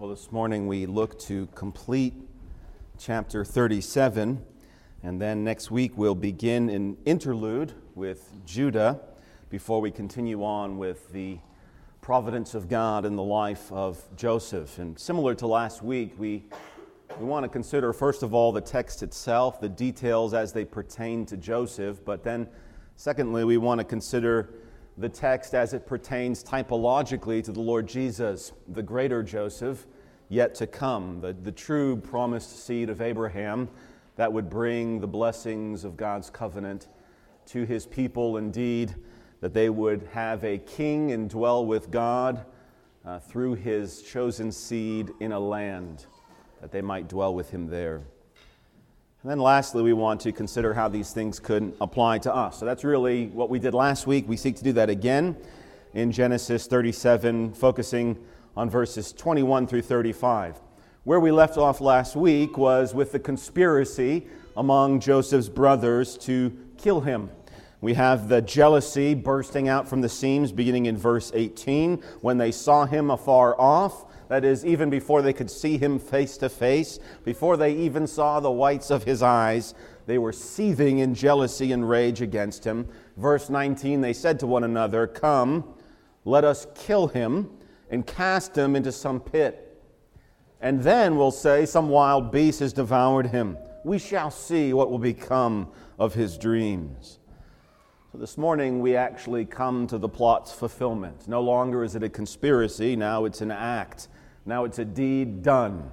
Well, this morning we look to complete chapter 37, and then next week we'll begin an interlude with Judah before we continue on with the providence of God in the life of Joseph. And similar to last week, we, we want to consider, first of all, the text itself, the details as they pertain to Joseph, but then, secondly, we want to consider the text as it pertains typologically to the Lord Jesus, the greater Joseph, yet to come, the, the true promised seed of Abraham that would bring the blessings of God's covenant to his people. Indeed, that they would have a king and dwell with God uh, through his chosen seed in a land, that they might dwell with him there. And then lastly, we want to consider how these things could apply to us. So that's really what we did last week. We seek to do that again in Genesis 37, focusing on verses 21 through 35. Where we left off last week was with the conspiracy among Joseph's brothers to kill him. We have the jealousy bursting out from the seams beginning in verse 18 when they saw him afar off that is, even before they could see him face to face, before they even saw the whites of his eyes, they were seething in jealousy and rage against him. Verse 19, they said to one another, Come, let us kill him and cast him into some pit. And then we'll say, Some wild beast has devoured him. We shall see what will become of his dreams. So this morning we actually come to the plot's fulfillment. No longer is it a conspiracy, now it's an act. Now it's a deed done.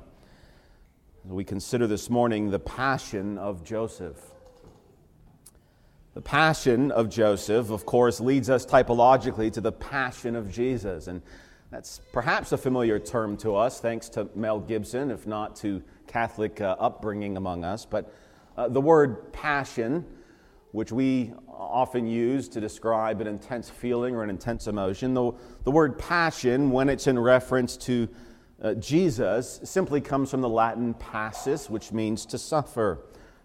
We consider this morning the passion of Joseph. The passion of Joseph, of course, leads us typologically to the passion of Jesus. And that's perhaps a familiar term to us, thanks to Mel Gibson, if not to Catholic uh, upbringing among us. But uh, the word passion, which we often use to describe an intense feeling or an intense emotion, the, the word passion, when it's in reference to uh, Jesus simply comes from the Latin passus, which means to suffer.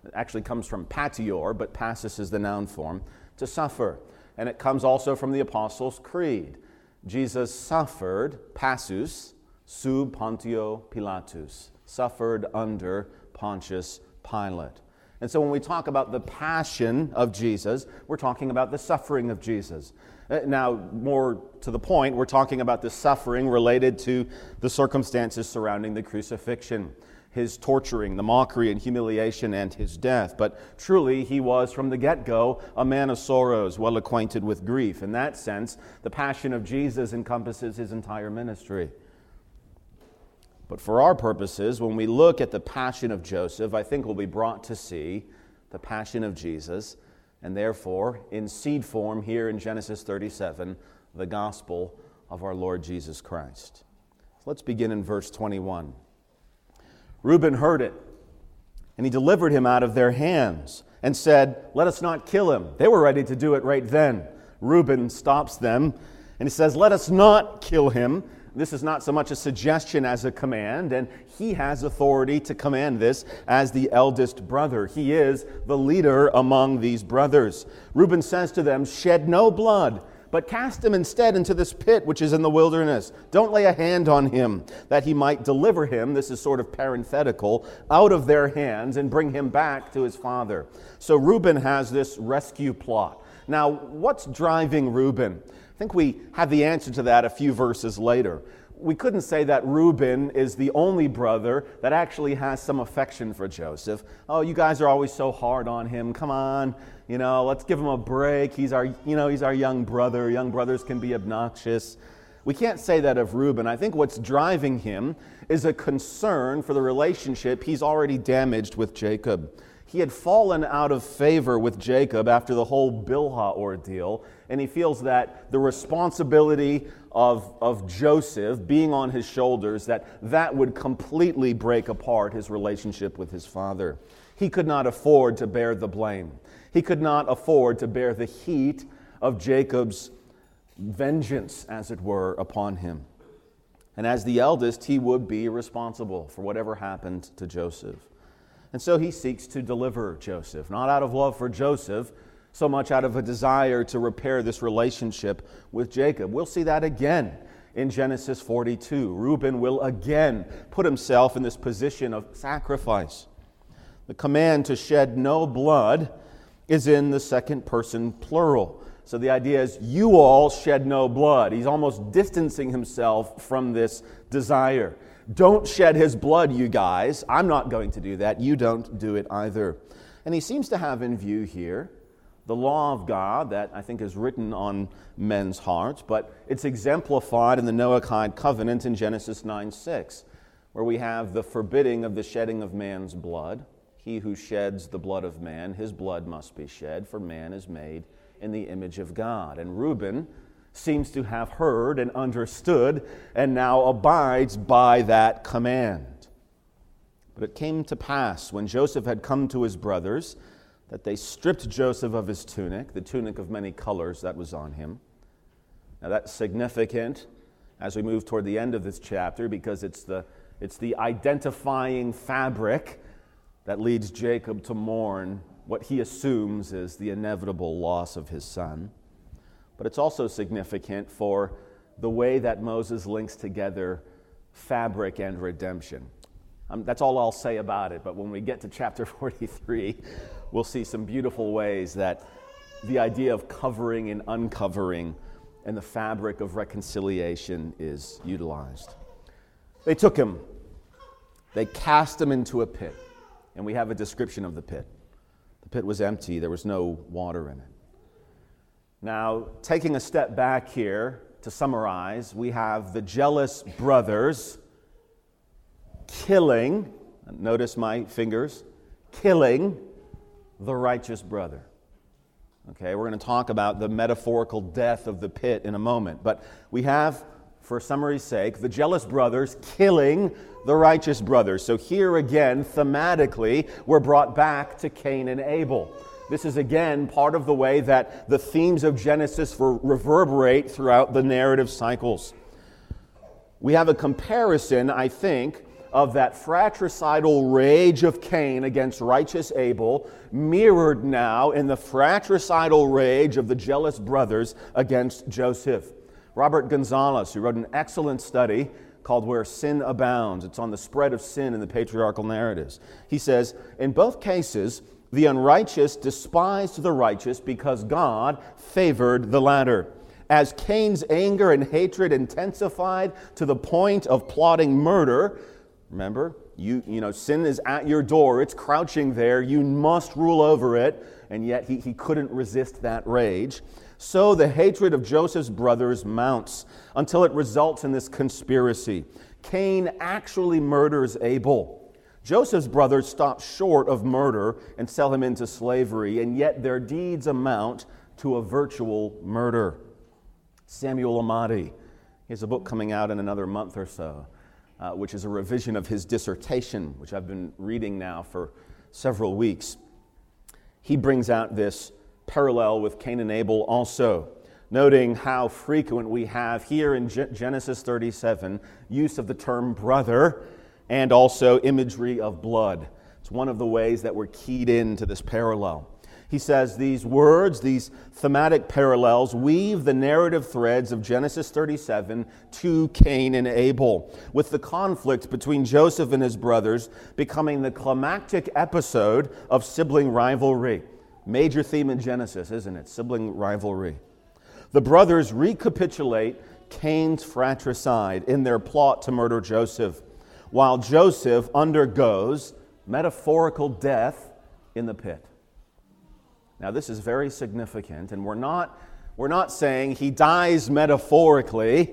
It actually comes from patior, but passus is the noun form, to suffer. And it comes also from the Apostles' Creed. Jesus suffered, passus, sub Pontio Pilatus, suffered under Pontius Pilate. And so when we talk about the passion of Jesus, we're talking about the suffering of Jesus. Uh, now, more to the point, we're talking about the suffering related to the circumstances surrounding the crucifixion, his torturing, the mockery and humiliation, and his death. But truly, he was from the get go a man of sorrows, well acquainted with grief. In that sense, the passion of Jesus encompasses his entire ministry. But for our purposes, when we look at the passion of Joseph, I think we'll be brought to see the passion of Jesus and therefore, in seed form here in Genesis 37, the gospel of our Lord Jesus Christ. Let's begin in verse 21. Reuben heard it, and he delivered him out of their hands and said, Let us not kill him. They were ready to do it right then. Reuben stops them and he says, Let us not kill him this is not so much a suggestion as a command, and he has authority to command this as the eldest brother. He is the leader among these brothers. Reuben says to them, Shed no blood, but cast him instead into this pit which is in the wilderness. Don't lay a hand on him, that he might deliver him, this is sort of parenthetical, out of their hands and bring him back to his father. So Reuben has this rescue plot. Now, what's driving Reuben? I think we have the answer to that a few verses later. We couldn't say that Reuben is the only brother that actually has some affection for Joseph. Oh, you guys are always so hard on him. Come on, you know, let's give him a break. He's our, you know, he's our young brother. Young brothers can be obnoxious. We can't say that of Reuben. I think what's driving him is a concern for the relationship he's already damaged with Jacob. He had fallen out of favor with Jacob after the whole Bilhah ordeal, and he feels that the responsibility of, of Joseph being on his shoulders, that that would completely break apart his relationship with his father. He could not afford to bear the blame. He could not afford to bear the heat of Jacob's vengeance, as it were, upon him. And as the eldest, he would be responsible for whatever happened to Joseph. And so he seeks to deliver Joseph, not out of love for Joseph, so much out of a desire to repair this relationship with Jacob. We'll see that again in Genesis 42. Reuben will again put himself in this position of sacrifice. The command to shed no blood is in the second person plural. So the idea is, you all shed no blood. He's almost distancing himself from this desire. Don't shed his blood, you guys. I'm not going to do that. You don't do it either. And he seems to have in view here the law of God that I think is written on men's hearts, but it's exemplified in the Noahide covenant in Genesis 9 6, where we have the forbidding of the shedding of man's blood. He who sheds the blood of man, his blood must be shed, for man is made in the image of God. And Reuben seems to have heard and understood and now abides by that command. But it came to pass when Joseph had come to his brothers that they stripped Joseph of his tunic, the tunic of many colors that was on him. Now that's significant as we move toward the end of this chapter because it's the, it's the identifying fabric that leads Jacob to mourn what he assumes is the inevitable loss of his son. But it's also significant for the way that Moses links together fabric and redemption. Um, that's all I'll say about it, but when we get to chapter 43, we'll see some beautiful ways that the idea of covering and uncovering and the fabric of reconciliation is utilized. They took him, they cast him into a pit, and we have a description of the pit. The pit was empty, there was no water in it. Now, taking a step back here to summarize, we have the jealous brothers killing, notice my fingers, killing the righteous brother. Okay, we're going to talk about the metaphorical death of the pit in a moment. But we have, for summary's sake, the jealous brothers killing the righteous brothers. So here again, thematically, we're brought back to Cain and Abel. This is again part of the way that the themes of Genesis reverberate throughout the narrative cycles. We have a comparison, I think, of that fratricidal rage of Cain against righteous Abel, mirrored now in the fratricidal rage of the jealous brothers against Joseph. Robert Gonzales, who wrote an excellent study called Where Sin Abounds, it's on the spread of sin in the patriarchal narratives. He says, In both cases, the unrighteous despised the righteous because God favored the latter. As Cain's anger and hatred intensified to the point of plotting murder, Remember? You, you know, sin is at your door, it's crouching there, you must rule over it, and yet he, he couldn't resist that rage. So the hatred of Joseph's brothers mounts until it results in this conspiracy. Cain actually murders Abel. Joseph's brothers stop short of murder and sell him into slavery, and yet their deeds amount to a virtual murder. Samuel Emadi, he has a book coming out in another month or so uh, which is a revision of his dissertation, which I've been reading now for several weeks. He brings out this parallel with Cain and Abel also, noting how frequent we have here in Genesis 37 use of the term brother and also imagery of blood. It's one of the ways that we're keyed into this parallel. He says these words, these thematic parallels, weave the narrative threads of Genesis 37 to Cain and Abel, with the conflict between Joseph and his brothers becoming the climactic episode of sibling rivalry. Major theme in Genesis, isn't it? Sibling rivalry. The brothers recapitulate Cain's fratricide in their plot to murder Joseph, while Joseph undergoes metaphorical death in the pit. Now, this is very significant, and we're not, we're not saying he dies metaphorically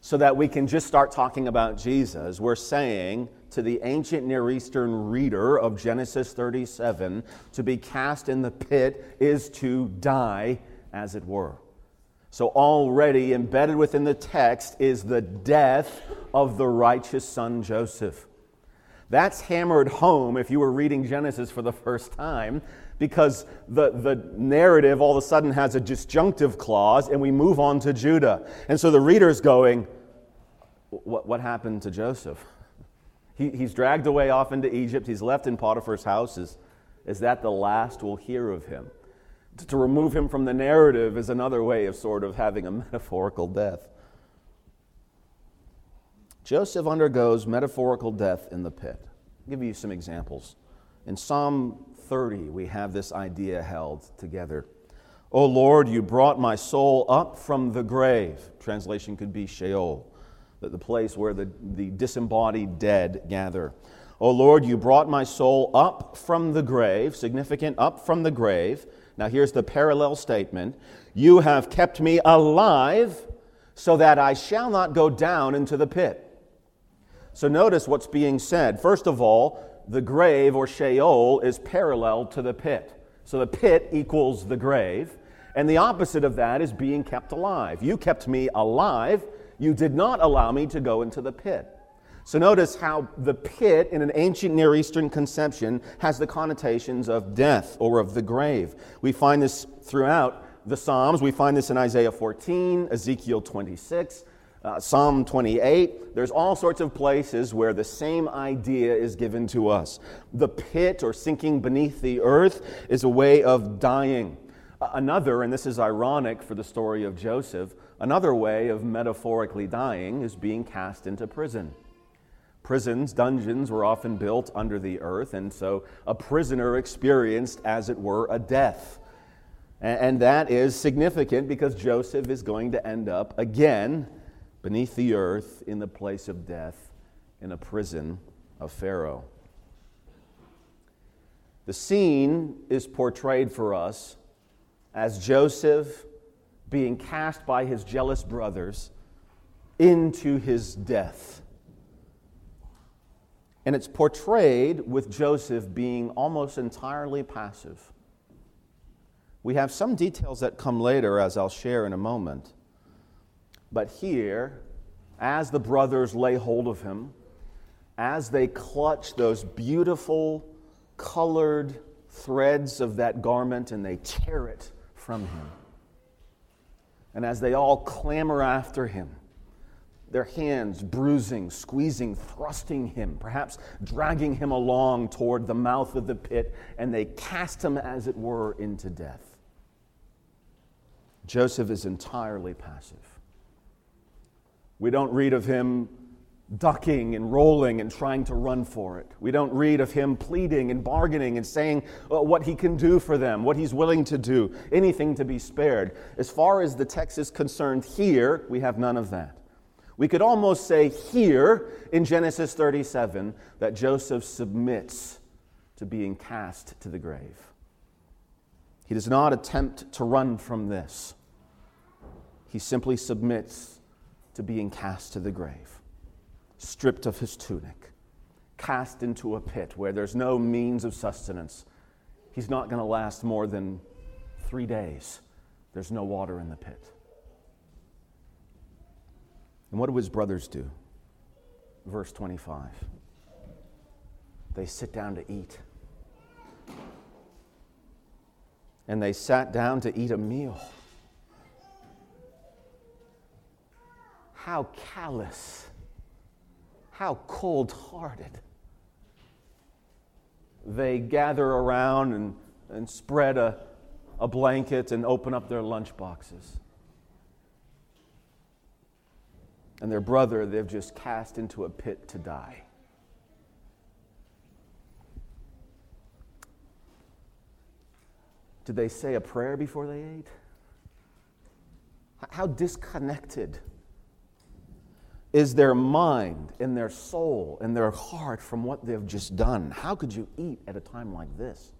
so that we can just start talking about Jesus. We're saying to the ancient Near Eastern reader of Genesis 37 to be cast in the pit is to die, as it were. So, already embedded within the text is the death of the righteous son Joseph. That's hammered home if you were reading Genesis for the first time because the, the narrative all of a sudden has a disjunctive clause and we move on to Judah. And so the reader's going, What, what happened to Joseph? He, he's dragged away off into Egypt. He's left in Potiphar's house. Is, is that the last we'll hear of him? To, remove him from the narrative is another way of sort of having a metaphorical death. Joseph undergoes metaphorical death in the pit. I'll give you some examples. In Psalm 30, we have this idea held together. O Lord, you brought my soul up from the grave. Translation could be Sheol, the place where the, the disembodied dead gather. O Lord, you brought my soul up from the grave, significant, up from the grave. Now here's the parallel statement You have kept me alive so that I shall not go down into the pit. So notice what's being said. First of all, the grave or Sheol is parallel to the pit. So the pit equals the grave. And the opposite of that is being kept alive. You kept me alive. You did not allow me to go into the pit. So notice how the pit in an ancient Near Eastern conception has the connotations of death or of the grave. We find this throughout the Psalms. We find this in Isaiah 14, Ezekiel 26, uh, Psalm 28. There's all sorts of places where the same idea is given to us. The pit or sinking beneath the earth is a way of dying. Another, and this is ironic for the story of Joseph, another way of metaphorically dying is being cast into prison. Prisons, dungeons were often built under the earth, and so a prisoner experienced, as it were, a death. And that is significant because Joseph is going to end up again beneath the earth in the place of death in a prison of Pharaoh. The scene is portrayed for us as Joseph being cast by his jealous brothers into his death. And it's portrayed with Joseph being almost entirely passive. We have some details that come later, as I'll share in a moment. But here, as the brothers lay hold of him, as they clutch those beautiful colored threads of that garment and they tear it from him, and as they all clamor after him, their hands bruising, squeezing, thrusting him, perhaps dragging him along toward the mouth of the pit, and they cast him, as it were, into death. Joseph is entirely passive. We don't read of him ducking and rolling and trying to run for it. We don't read of him pleading and bargaining and saying uh, what he can do for them, what he's willing to do, anything to be spared. As far as the text is concerned here, we have none of that. We could almost say here in Genesis 37 that Joseph submits to being cast to the grave. He does not attempt to run from this, he simply submits to being cast to the grave, stripped of his tunic, cast into a pit where there's no means of sustenance. He's not going to last more than three days. There's no water in the pit. And what do his brothers do? Verse 25. They sit down to eat. And they sat down to eat a meal. How callous, how cold hearted. They gather around and, and spread a, a blanket and open up their lunch boxes. And their brother they've just cast into a pit to die. Did they say a prayer before they ate? How disconnected is their mind and their soul and their heart from what they've just done? How could you eat at a time like this?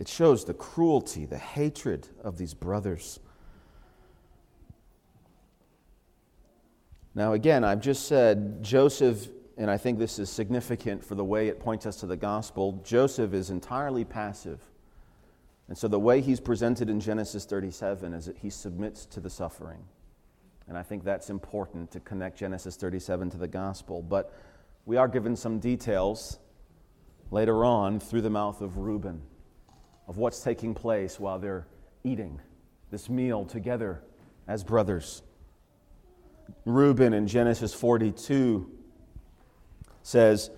It shows the cruelty, the hatred of these brothers. Now, again, I've just said Joseph, and I think this is significant for the way it points us to the gospel, Joseph is entirely passive. And so the way he's presented in Genesis 37 is that he submits to the suffering. And I think that's important to connect Genesis 37 to the gospel. But we are given some details later on through the mouth of Reuben of what's taking place while they're eating this meal together as brothers. Reuben in Genesis 42 says,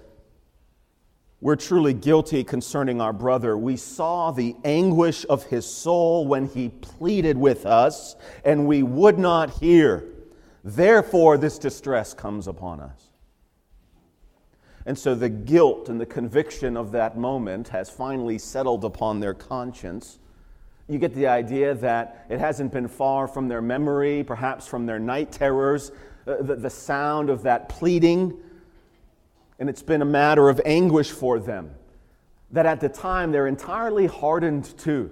We're truly guilty concerning our brother. We saw the anguish of his soul when he pleaded with us, and we would not hear. Therefore, this distress comes upon us. And so the guilt and the conviction of that moment has finally settled upon their conscience. You get the idea that it hasn't been far from their memory, perhaps from their night terrors, uh, the, the sound of that pleading. And it's been a matter of anguish for them that at the time they're entirely hardened to.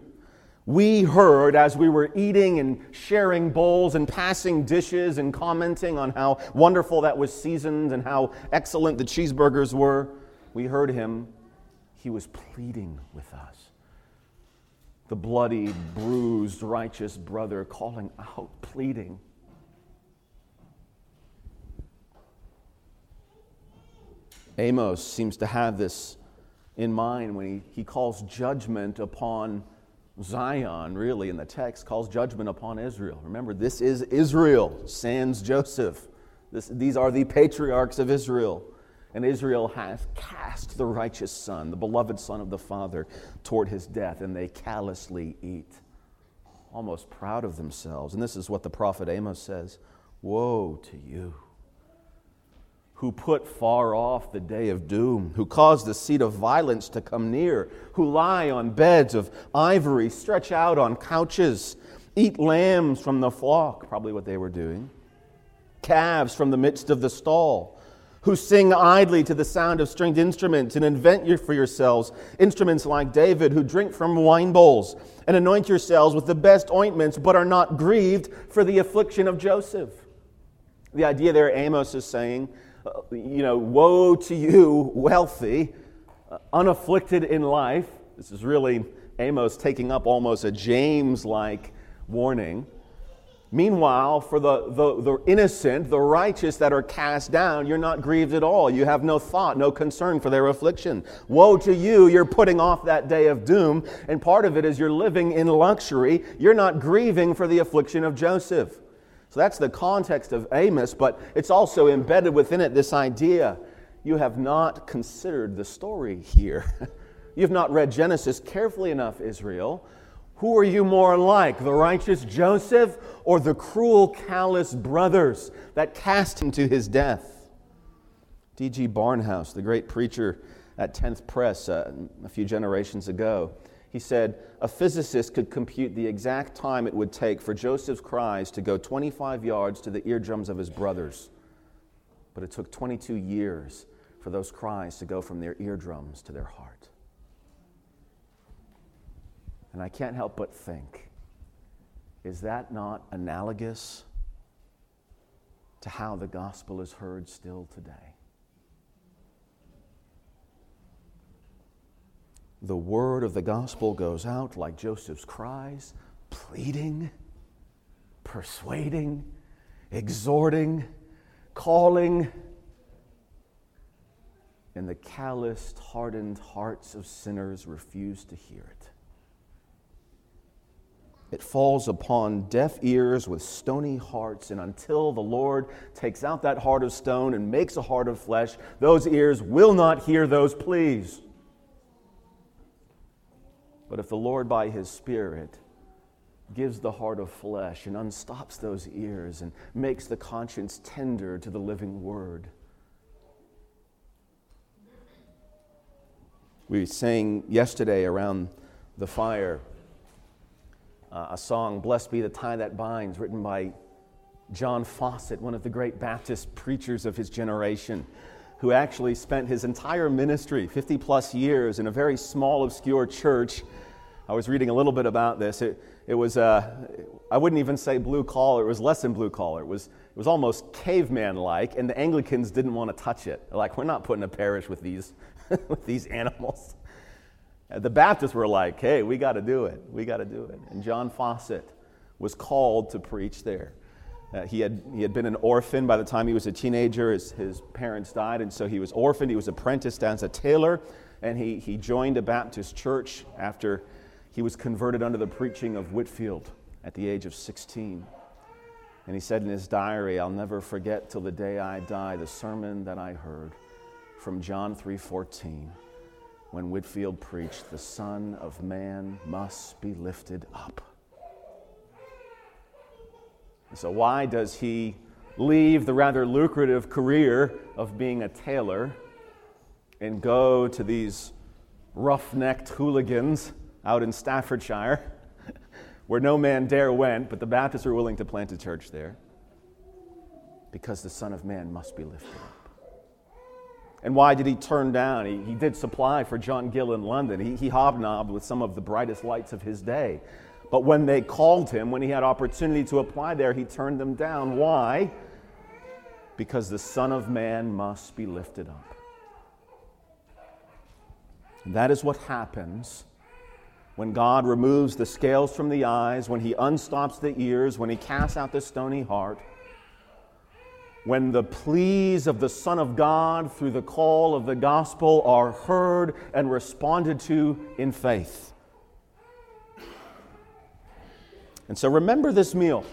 We heard as we were eating and sharing bowls and passing dishes and commenting on how wonderful that was seasoned and how excellent the cheeseburgers were. We heard him. He was pleading with us. The bloody, bruised, righteous brother calling out, pleading. Amos seems to have this in mind when he, he calls judgment upon Zion, really, in the text, calls judgment upon Israel. Remember, this is Israel, sans Joseph. This, these are the patriarchs of Israel. And Israel has cast the righteous son, the beloved son of the Father, toward his death, and they callously eat, almost proud of themselves. And this is what the prophet Amos says Woe to you! who put far off the day of doom, who caused the seat of violence to come near, who lie on beds of ivory, stretch out on couches, eat lambs from the flock, probably what they were doing, calves from the midst of the stall, who sing idly to the sound of stringed instruments and invent for yourselves instruments like David, who drink from wine bowls and anoint yourselves with the best ointments, but are not grieved for the affliction of Joseph. The idea there, Amos is saying, uh, you know, woe to you, wealthy, uh, unafflicted in life. This is really Amos taking up almost a James like warning. Meanwhile, for the, the, the, innocent, the righteous that are cast down, you're not grieved at all. You have no thought, no concern for their affliction. Woe to you, you're putting off that day of doom, and part of it is you're living in luxury. You're not grieving for the affliction of Joseph. So that's the context of Amos, but it's also embedded within it this idea you have not considered the story here. You've not read Genesis carefully enough, Israel. Who are you more like, the righteous Joseph or the cruel, callous brothers that cast him to his death? D.G. Barnhouse, the great preacher at 10th Press uh, a few generations ago, he said, a physicist could compute the exact time it would take for Joseph's cries to go 25 yards to the eardrums of his brothers. But it took 22 years for those cries to go from their eardrums to their heart. And I can't help but think is that not analogous to how the gospel is heard still today? the word of the gospel goes out like Joseph's cries, pleading, persuading, exhorting, calling. And the calloused, hardened hearts of sinners refuse to hear it. It falls upon deaf ears with stony hearts, and until the Lord takes out that heart of stone and makes a heart of flesh, those ears will not hear those pleas. But if the Lord, by His Spirit, gives the heart of flesh and unstops those ears and makes the conscience tender to the living Word, we sang yesterday around the fire uh, a song, Blessed Be the Tie That Binds, written by John Fawcett, one of the great Baptist preachers of his generation who actually spent his entire ministry, 50 plus years, in a very small, obscure church. I was reading a little bit about this. It, it was, uh, I wouldn't even say blue collar, it was less than blue collar. It was, it was almost caveman like, and the Anglicans didn't want to touch it. like, we're not putting a parish with these, with these animals. The Baptists were like, hey, we got to do it. We got to do it. And John Fawcett was called to preach there. Uh, he, had, he had been an orphan by the time he was a teenager. His, his parents died, and so he was orphaned. He was apprenticed as a tailor, and he, he joined a Baptist church after he was converted under the preaching of Whitefield at the age of 16. And he said in his diary, I'll never forget till the day I die the sermon that I heard from John 3:14 when Whitefield preached, "The Son of Man must be lifted up." So, why does he leave the rather lucrative career of being a tailor and go to these rough necked hooligans out in Staffordshire, where no man dare went, but the Baptists were willing to plant a church there because the Son of Man must be lifted up. And why did he turn down? He, he did supply for John Gill in London. He, he hobnobbed with some of the brightest lights of his day. But when they called him, when he had opportunity to apply there, he turned them down. Why? Because the Son of Man must be lifted up. And that is what happens when God removes the scales from the eyes, when he unstops the ears, when he casts out the stony heart when the pleas of the Son of God through the call of the gospel are heard and responded to in faith. And so remember this meal.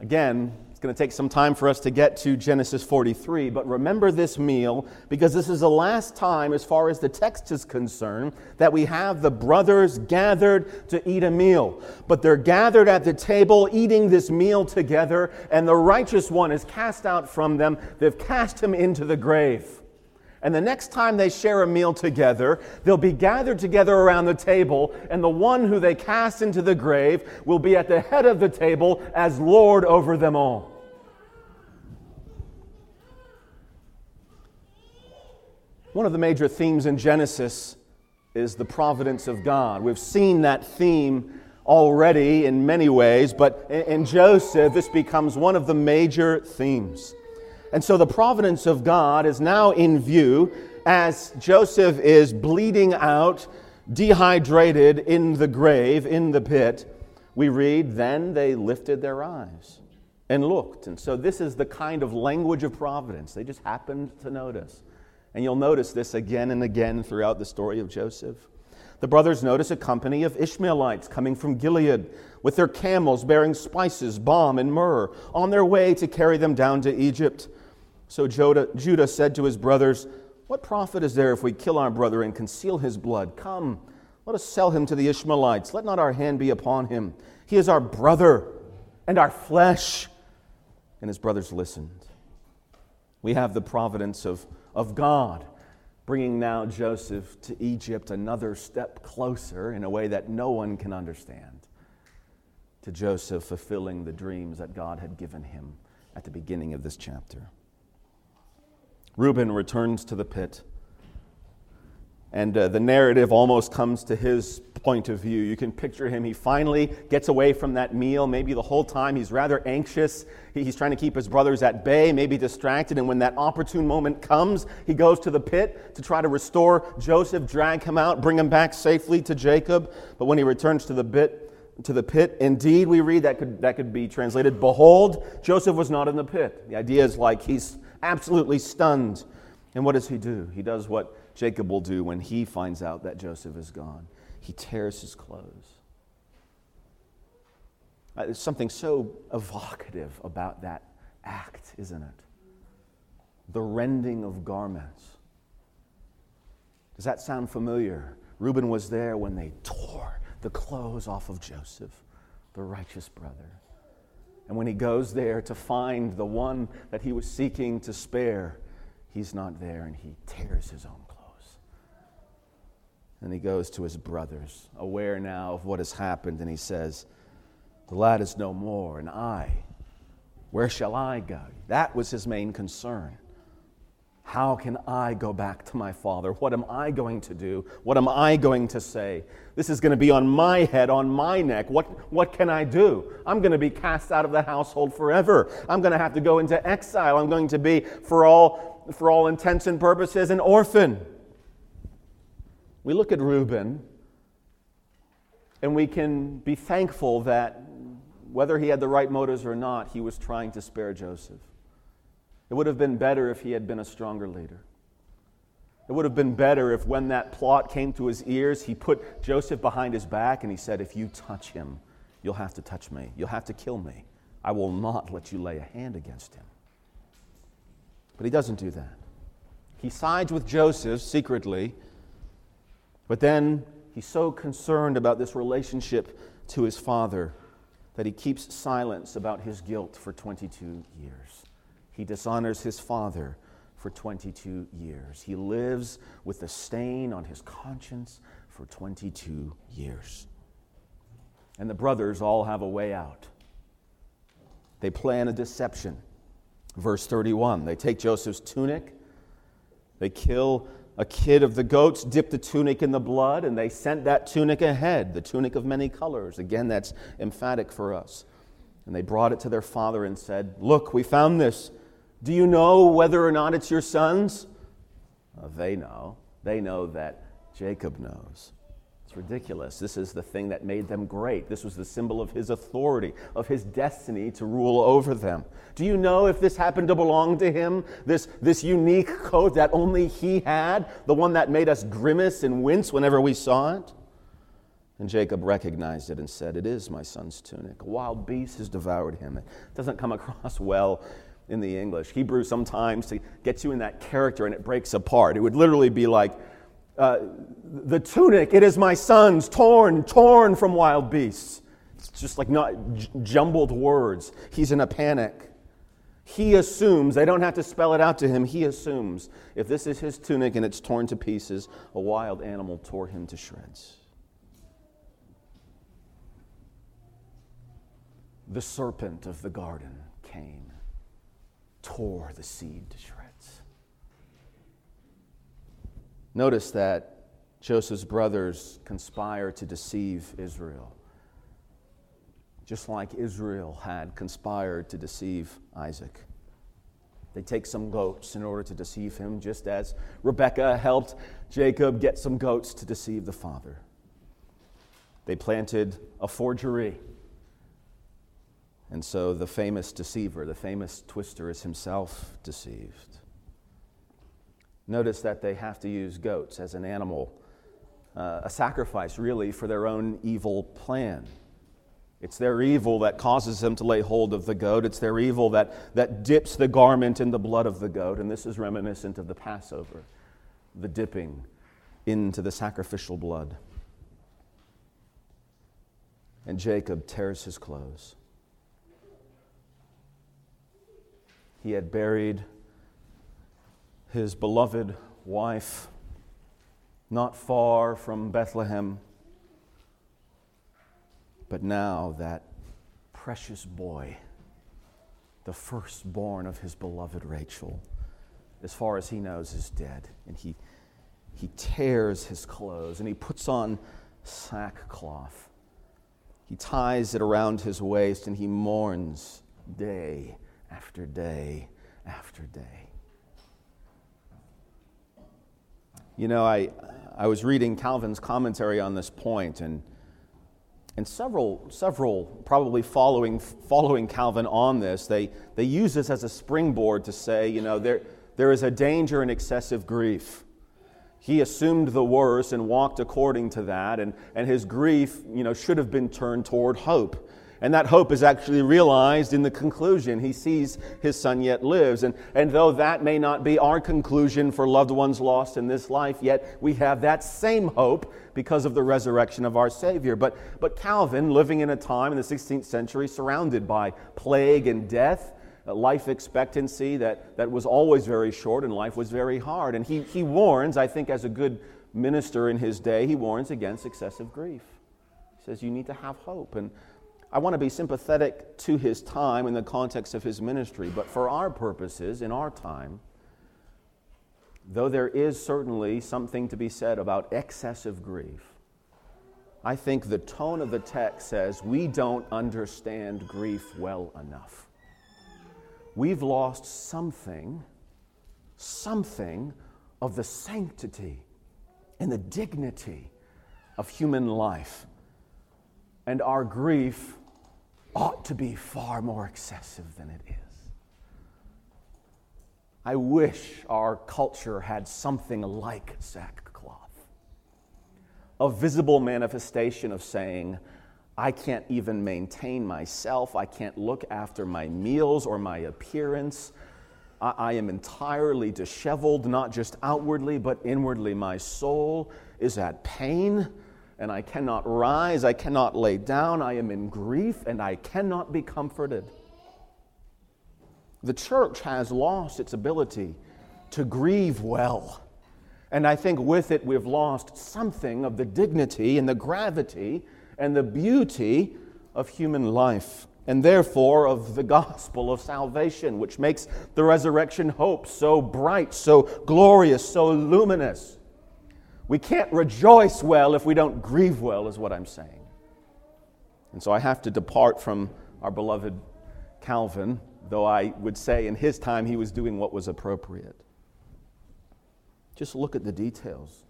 Again, it's going to take some time for us to get to Genesis 43, but remember this meal because this is the last time, as far as the text is concerned, that we have the brothers gathered to eat a meal. But they're gathered at the table eating this meal together, and the righteous one is cast out from them. They've cast him into the grave. And the next time they share a meal together, they'll be gathered together around the table, and the one who they cast into the grave will be at the head of the table as Lord over them all. One of the major themes in Genesis is the providence of God. We've seen that theme already in many ways, but in Joseph, this becomes one of the major themes. And so the providence of God is now in view as Joseph is bleeding out, dehydrated in the grave, in the pit. We read, Then they lifted their eyes and looked. And so this is the kind of language of providence. They just happened to notice. And you'll notice this again and again throughout the story of Joseph. The brothers notice a company of Ishmaelites coming from Gilead with their camels bearing spices, balm, and myrrh on their way to carry them down to Egypt. So Judah said to his brothers, What profit is there if we kill our brother and conceal his blood? Come, let us sell him to the Ishmaelites. Let not our hand be upon him. He is our brother and our flesh. And his brothers listened. We have the providence of, of God bringing now Joseph to Egypt another step closer in a way that no one can understand to Joseph fulfilling the dreams that God had given him at the beginning of this chapter. Reuben returns to the pit. And uh, the narrative almost comes to his point of view. You can picture him. He finally gets away from that meal. Maybe the whole time he's rather anxious. He's trying to keep his brothers at bay, maybe distracted. And when that opportune moment comes, he goes to the pit to try to restore Joseph, drag him out, bring him back safely to Jacob. But when he returns to the pit, to the pit. Indeed, we read that could, that could be translated, Behold, Joseph was not in the pit. The idea is like he's absolutely stunned. And what does he do? He does what Jacob will do when he finds out that Joseph is gone he tears his clothes. Uh, there's something so evocative about that act, isn't it? The rending of garments. Does that sound familiar? Reuben was there when they tore the clothes off of Joseph, the righteous brother. And when he goes there to find the one that he was seeking to spare, he's not there and he tears his own clothes. And he goes to his brothers, aware now of what has happened, and he says, The lad is no more, and I, where shall I go? That was his main concern. How can I go back to my father? What am I going to do? What am I going to say? This is going to be on my head, on my neck. What, what can I do? I'm going to be cast out of the household forever. I'm going to have to go into exile. I'm going to be, for all, for all intents and purposes, an orphan. We look at Reuben and we can be thankful that whether he had the right motives or not, he was trying to spare Joseph. It would have been better if he had been a stronger leader. It would have been better if, when that plot came to his ears, he put Joseph behind his back and he said, If you touch him, you'll have to touch me. You'll have to kill me. I will not let you lay a hand against him. But he doesn't do that. He sides with Joseph secretly, but then he's so concerned about this relationship to his father that he keeps silence about his guilt for 22 years. He dishonors his father for 22 years. He lives with a stain on his conscience for 22 years. And the brothers all have a way out. They plan a deception. Verse 31 they take Joseph's tunic, they kill a kid of the goats, dip the tunic in the blood, and they sent that tunic ahead, the tunic of many colors. Again, that's emphatic for us. And they brought it to their father and said, Look, we found this. Do you know whether or not it's your sons? Uh, they know. They know that Jacob knows. It's ridiculous. This is the thing that made them great. This was the symbol of his authority, of his destiny to rule over them. Do you know if this happened to belong to him? This, this unique coat that only he had, the one that made us grimace and wince whenever we saw it? And Jacob recognized it and said, It is my son's tunic. A wild beast has devoured him. It doesn't come across well in the English. Hebrew sometimes to get you in that character and it breaks apart. It would literally be like, uh, the tunic, it is my son's, torn, torn from wild beasts. It's just like not j- jumbled words. He's in a panic. He assumes, they don't have to spell it out to him, he assumes if this is his tunic and it's torn to pieces, a wild animal tore him to shreds. The serpent of the garden came, tore the seed to shreds. Notice that Joseph's brothers conspire to deceive Israel, just like Israel had conspired to deceive Isaac. They take some goats in order to deceive him, just as Rebekah helped Jacob get some goats to deceive the father. They planted a forgery. And so the famous deceiver, the famous twister, is himself deceived. Notice that they have to use goats as an animal, uh, a sacrifice really for their own evil plan. It's their evil that causes them to lay hold of the goat. It's their evil that, that dips the garment in the blood of the goat. And this is reminiscent of the Passover, the dipping into the sacrificial blood. And Jacob tears his clothes. He had buried his beloved wife, not far from Bethlehem. But now that precious boy, the firstborn of his beloved Rachel, as far as he knows, is dead. And he, he tears his clothes and he puts on sackcloth. He ties it around his waist and he mourns day after day after day. You know, I, I was reading Calvin's commentary on this point, and, and several, several probably following, following Calvin on this, they, they use this as a springboard to say, you know, there, there is a danger in excessive grief. He assumed the worst and walked according to that, and, and his grief, you know, should have been turned toward hope. And that hope is actually realized in the conclusion. He sees his son yet lives. And, and though that may not be our conclusion for loved ones lost in this life, yet we have that same hope because of the resurrection of our Savior. But, but Calvin, living in a time in the 16th century surrounded by plague and death, life expectancy that, that was always very short and life was very hard. And he, he warns, I think, as a good minister in his day, he warns against excessive grief. He says, You need to have hope. And I want to be sympathetic to his time in the context of his ministry, but for our purposes, in our time, though there is certainly something to be said about excessive grief, I think the tone of the text says we don't understand grief well enough. We've lost something, something of the sanctity and the dignity of human life. And our grief ought to be far more excessive than it is. I wish our culture had something like sackcloth a visible manifestation of saying, I can't even maintain myself. I can't look after my meals or my appearance. I, am entirely disheveled, not just outwardly, but inwardly. My soul is at pain and I cannot rise, I cannot lay down, I am in grief, and I cannot be comforted. The church has lost its ability to grieve well. And I think with it, we've lost something of the dignity and the gravity and the beauty of human life, and therefore of the gospel of salvation, which makes the resurrection hope so bright, so glorious, so luminous. We can't rejoice well if we don't grieve well, is what I'm saying. And so I have to depart from our beloved Calvin, though I would say in his time he was doing what was appropriate. Just look at the details.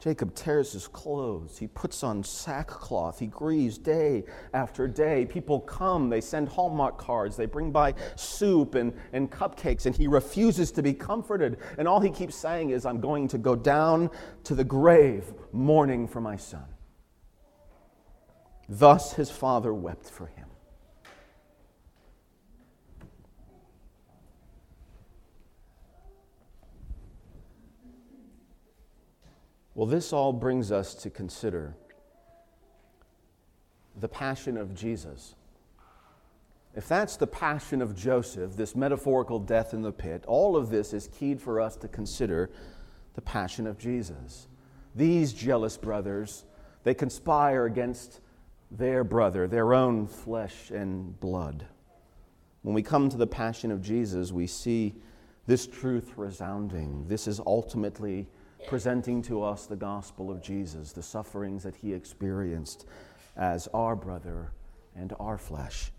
Jacob tears his clothes. He puts on sackcloth. He grieves day after day. People come. They send Hallmark cards. They bring by soup and, and cupcakes, and he refuses to be comforted. And all he keeps saying is, I'm going to go down to the grave mourning for my son. Thus his father wept for him. Well, this all brings us to consider the passion of Jesus. If that's the passion of Joseph, this metaphorical death in the pit, all of this is keyed for us to consider the passion of Jesus. These jealous brothers, they conspire against their brother, their own flesh and blood. When we come to the passion of Jesus, we see this truth resounding. This is ultimately presenting to us the gospel of Jesus, the sufferings that he experienced as our brother and our flesh.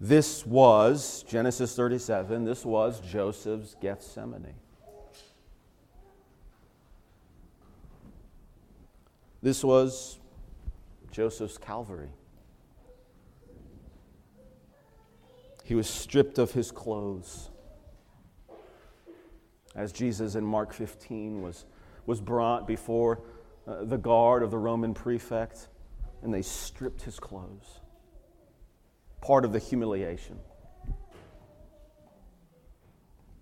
This was, Genesis 37, this was Joseph's Gethsemane. This was Joseph's Calvary. He was stripped of his clothes as Jesus in Mark 15 was, was brought before uh, the guard of the Roman prefect, and they stripped his clothes. Part of the humiliation.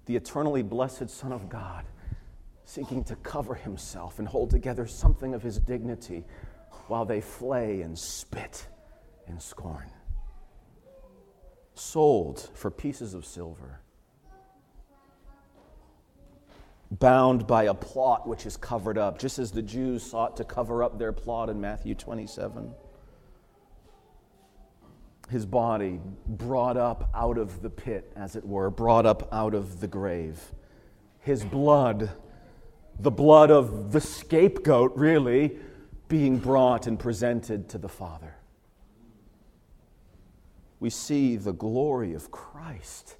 The eternally blessed Son of God seeking to cover himself and hold together something of his dignity while they flay and spit and scorn. Sold for pieces of silver bound by a plot which is covered up, just as the Jews sought to cover up their plot in Matthew 27. His body brought up out of the pit, as it were, brought up out of the grave. His blood, the blood of the scapegoat, really, being brought and presented to the Father. We see the glory of Christ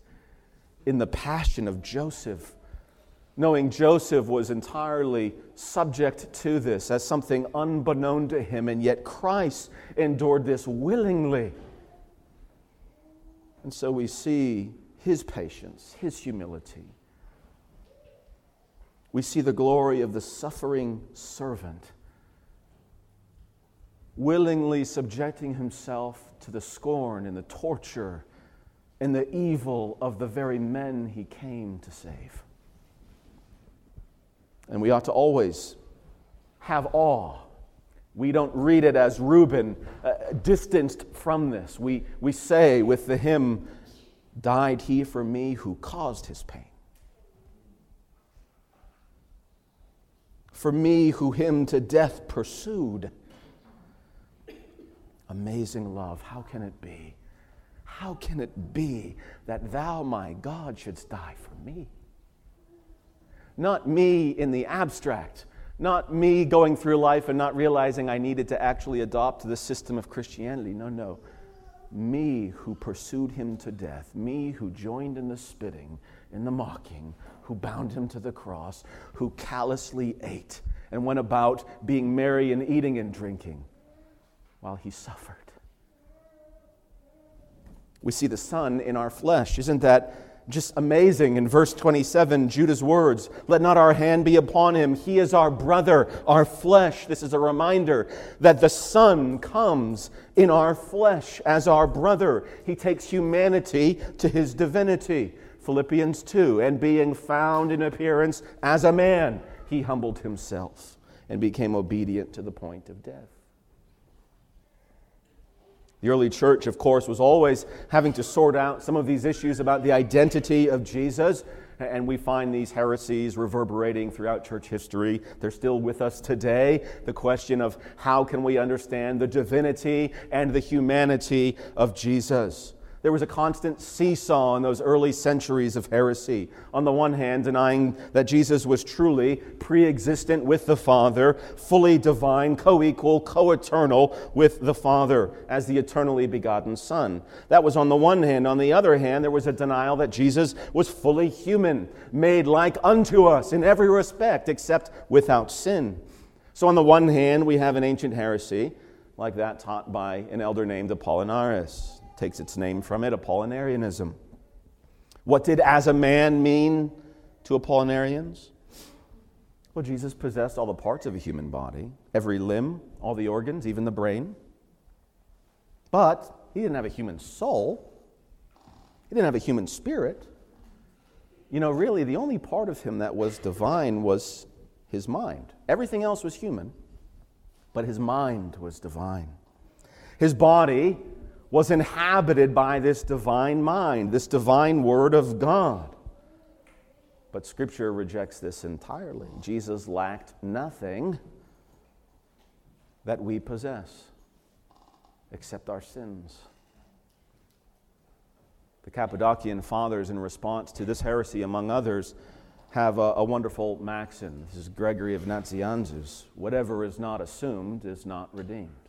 in the passion of Joseph knowing Joseph was entirely subject to this as something unbeknown to him, and yet Christ endured this willingly. And so we see his patience, his humility. We see the glory of the suffering servant, willingly subjecting himself to the scorn and the torture and the evil of the very men he came to save. And we ought to always have awe. We don't read it as Reuben uh, distanced from this. We, we say with the hymn, Died he for me who caused his pain. For me who him to death pursued. Amazing love, how can it be? How can it be that thou, my God, shouldst die for me? Not me in the abstract, not me going through life and not realizing I needed to actually adopt the system of Christianity. No, no. Me who pursued him to death, me who joined in the spitting, in the mocking, who bound him to the cross, who callously ate and went about being merry and eating and drinking while he suffered. We see the Son in our flesh. Isn't that just amazing. In verse 27, Judah's words, Let not our hand be upon him. He is our brother, our flesh. This is a reminder that the Son comes in our flesh as our brother. He takes humanity to his divinity. Philippians 2, and being found in appearance as a man, he humbled himself and became obedient to the point of death. The early church, of course, was always having to sort out some of these issues about the identity of Jesus. And we find these heresies reverberating throughout church history. They're still with us today. The question of how can we understand the divinity and the humanity of Jesus? There was a constant seesaw in those early centuries of heresy. On the one hand, denying that Jesus was truly pre existent with the Father, fully divine, co equal, co eternal with the Father as the eternally begotten Son. That was on the one hand. On the other hand, there was a denial that Jesus was fully human, made like unto us in every respect except without sin. So, on the one hand, we have an ancient heresy like that taught by an elder named Apollinaris takes its name from it, Apollinarianism. What did as a man mean to Apollinarians? Well, Jesus possessed all the parts of a human body, every limb, all the organs, even the brain. But he didn't have a human soul, he didn't have a human spirit. You know, really, the only part of him that was divine was his mind. Everything else was human, but his mind was divine. His body was inhabited by this divine mind, this divine word of God. But Scripture rejects this entirely. Jesus lacked nothing that we possess except our sins. The Cappadocian fathers, in response to this heresy, among others, have a, a wonderful maxim. This is Gregory of Nazianzus whatever is not assumed is not redeemed.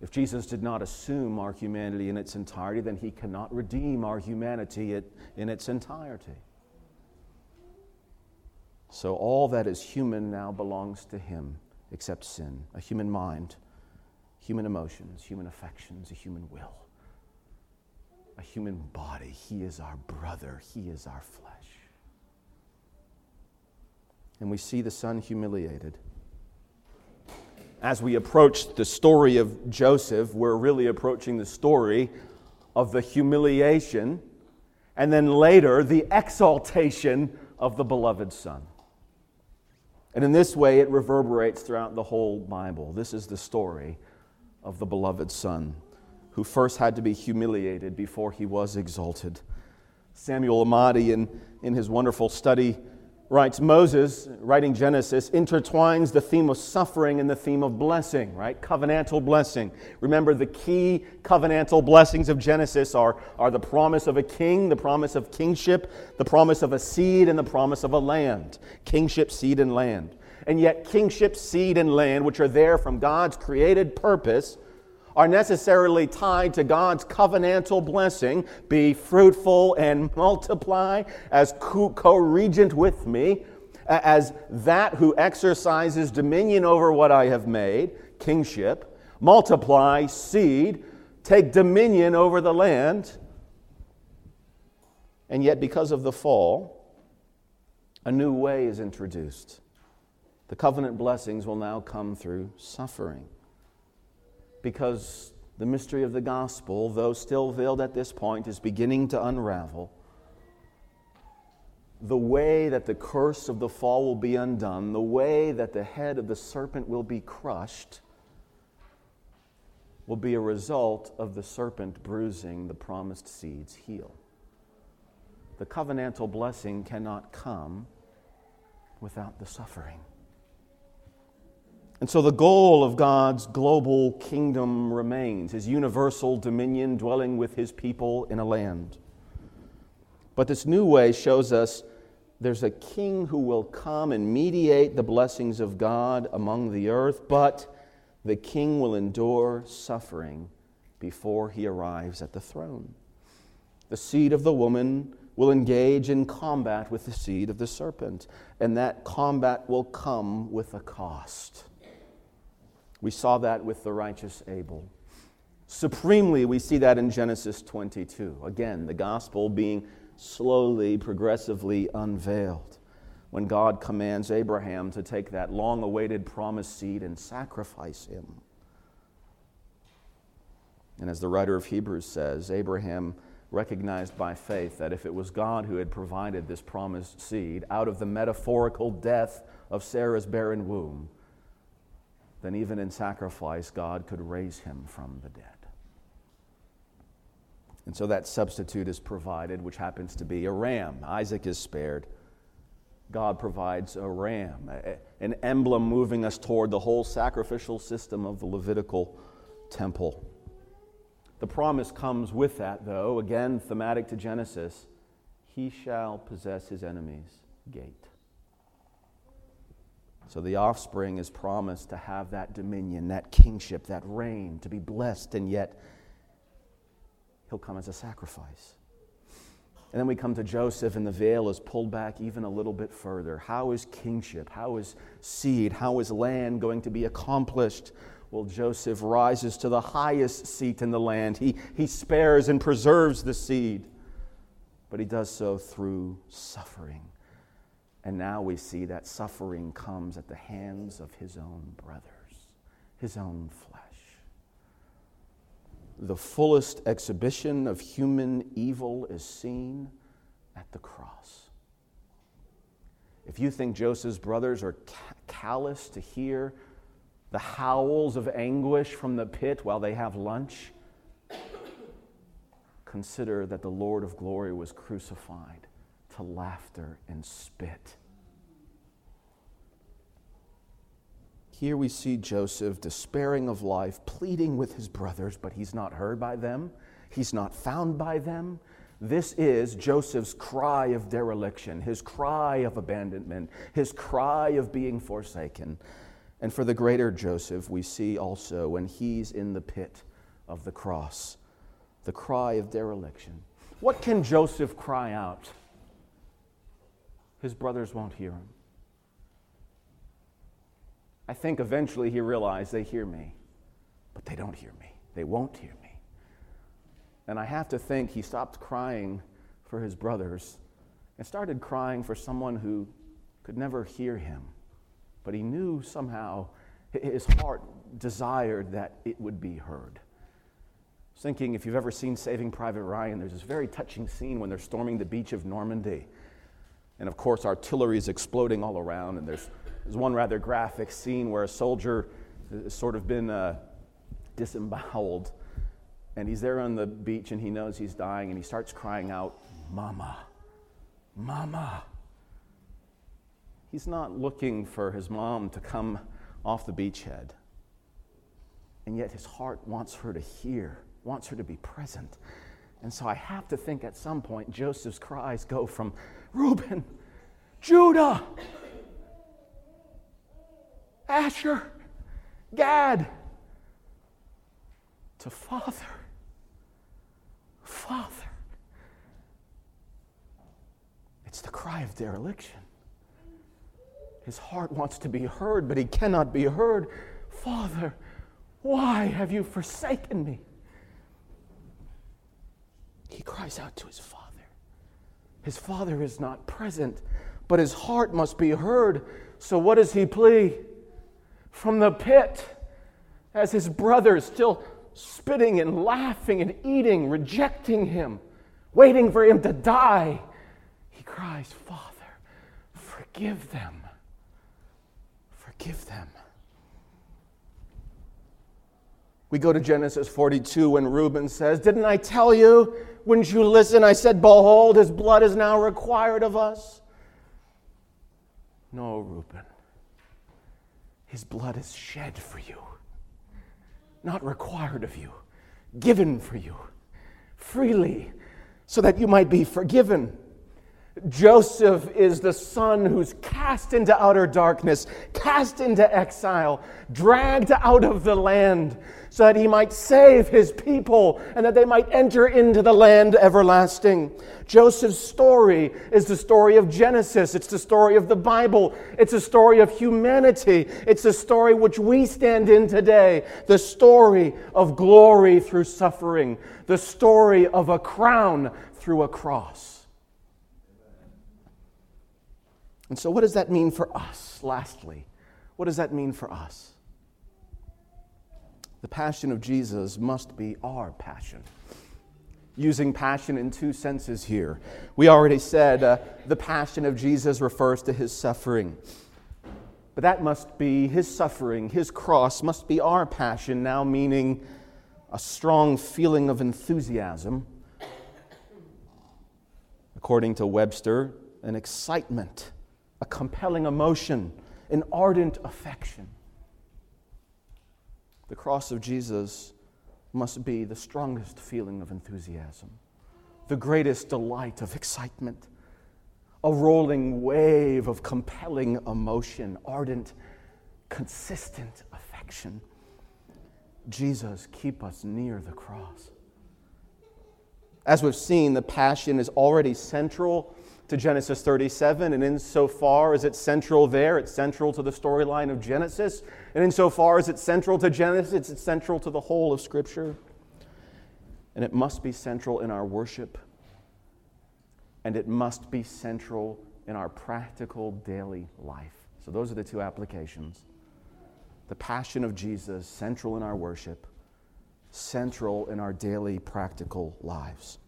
If Jesus did not assume our humanity in its entirety, then he cannot redeem our humanity in its entirety. So all that is human now belongs to him except sin, a human mind, human emotions, human affections, a human will, a human body. He is our brother, he is our flesh. And we see the Son humiliated as we approach the story of Joseph, we're really approaching the story of the humiliation and then later the exaltation of the beloved Son. And in this way, it reverberates throughout the whole Bible. This is the story of the beloved Son who first had to be humiliated before he was exalted. Samuel Emadi, in, in his wonderful study writes Moses, writing Genesis, intertwines the theme of suffering and the theme of blessing, right? Covenantal blessing. Remember, the key covenantal blessings of Genesis are, are the promise of a king, the promise of kingship, the promise of a seed, and the promise of a land. Kingship, seed, and land. And yet, kingship, seed, and land, which are there from God's created purpose, are necessarily tied to God's covenantal blessing be fruitful and multiply as co regent with me, as that who exercises dominion over what I have made, kingship, multiply, seed, take dominion over the land. And yet, because of the fall, a new way is introduced. The covenant blessings will now come through suffering because the mystery of the gospel, though still veiled at this point, is beginning to unravel. The way that the curse of the fall will be undone, the way that the head of the serpent will be crushed, will be a result of the serpent bruising the promised seed's heel. The covenantal blessing cannot come without the suffering. And so the goal of God's global kingdom remains his universal dominion dwelling with his people in a land. But this new way shows us there's a king who will come and mediate the blessings of God among the earth, but the king will endure suffering before he arrives at the throne. The seed of the woman will engage in combat with the seed of the serpent, and that combat will come with a cost. We saw that with the righteous Abel. Supremely, we see that in Genesis 22. Again, the gospel being slowly, progressively unveiled when God commands Abraham to take that long awaited promised seed and sacrifice him. And as the writer of Hebrews says, Abraham recognized by faith that if it was God who had provided this promised seed out of the metaphorical death of Sarah's barren womb, then even in sacrifice, God could raise him from the dead. And so that substitute is provided, which happens to be a ram. Isaac is spared. God provides a ram, an emblem moving us toward the whole sacrificial system of the Levitical temple. The promise comes with that, though, again, thematic to Genesis he shall possess his enemy's gate. So the offspring is promised to have that dominion, that kingship, that reign, to be blessed, and yet he'll come as a sacrifice. And then we come to Joseph, and the veil is pulled back even a little bit further. How is kingship? How is seed? How is land going to be accomplished? Well, Joseph rises to the highest seat in the land. He, he spares and preserves the seed, but he does so through suffering. And now we see that suffering comes at the hands of his own brothers, his own flesh. The fullest exhibition of human evil is seen at the cross. If you think Joseph's brothers are callous to hear the howls of anguish from the pit while they have lunch, consider that the Lord of glory was crucified to laughter and spit. Here we see Joseph despairing of life, pleading with his brothers, but he's not heard by them. He's not found by them. This is Joseph's cry of dereliction, his cry of abandonment, his cry of being forsaken. And for the greater Joseph, we see also when he's in the pit of the cross, the cry of dereliction. What can Joseph cry out? His brothers won't hear him. I think eventually he realized they hear me, but they don't hear me. They won't hear me. And I have to think he stopped crying for his brothers and started crying for someone who could never hear him but he knew somehow his heart desired that it would be heard. Thinking, if you've ever seen Saving Private Ryan, there's this very touching scene when they're storming the beach of Normandy. And of course, artillery is exploding all around, and there's, there's one rather graphic scene where a soldier has sort of been uh, disemboweled, and he's there on the beach and he knows he's dying, and he starts crying out, Mama, Mama. He's not looking for his mom to come off the beachhead. And yet his heart wants her to hear, wants her to be present. And so I have to think at some point Joseph's cries go from Reuben, Judah, Asher, Gad, to Father, Father. It's the cry of dereliction. His heart wants to be heard, but he cannot be heard. Father, why have you forsaken me? He cries out to his father. His father is not present, but his heart must be heard. So, what does he plea? From the pit, as his brothers still spitting and laughing and eating, rejecting him, waiting for him to die, he cries, Father, forgive them Forgive them. We go to Genesis 42 when Reuben says, Didn't I tell you? Wouldn't you listen? I said, Behold, his blood is now required of us. No, Reuben. His blood is shed for you, not required of you, given for you freely, so that you might be forgiven. Joseph is the son who's cast into outer darkness, cast into exile, dragged out of the land, so that he might save his people and that they might enter into the land everlasting. Joseph's story is the story of Genesis, it's the story of the Bible, it's a story of humanity, it's a story which we stand in today, the story of glory through suffering, the story of a crown through a cross. And so, what does that mean for us? Lastly, what does that mean for us? The passion of Jesus must be our passion. using passion in two senses here. We already said uh, the passion of Jesus refers to his suffering. But that must be his suffering, his cross must be our passion, now meaning a strong feeling of enthusiasm. According to Webster, an excitement, a compelling emotion, an ardent affection. The cross of Jesus must be the strongest feeling of enthusiasm, the greatest delight of excitement, a rolling wave of compelling emotion, ardent, consistent affection. Jesus, keep us near the cross. As we've seen, the passion is already central to Genesis 37, and insofar as it's central there, it's central to the storyline of Genesis, and insofar as it's central to Genesis, it's central to the whole of Scripture. And it must be central in our worship, and it must be central in our practical daily life. So, those are the two applications. The passion of Jesus, central in our worship, central in our daily practical lives.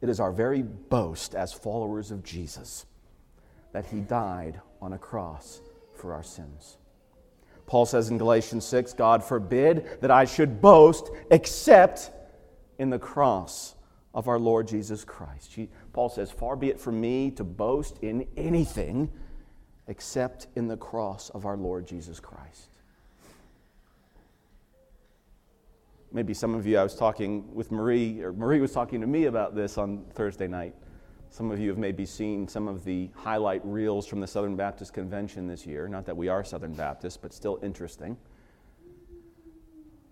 It is our very boast as followers of Jesus that he died on a cross for our sins. Paul says in Galatians 6 God forbid that I should boast except in the cross of our Lord Jesus Christ. Paul says, Far be it from me to boast in anything except in the cross of our Lord Jesus Christ. Maybe some of you, I was talking with Marie, or Marie was talking to me about this on Thursday night. Some of you have maybe seen some of the highlight reels from the Southern Baptist Convention this year. Not that we are Southern Baptist, but still interesting.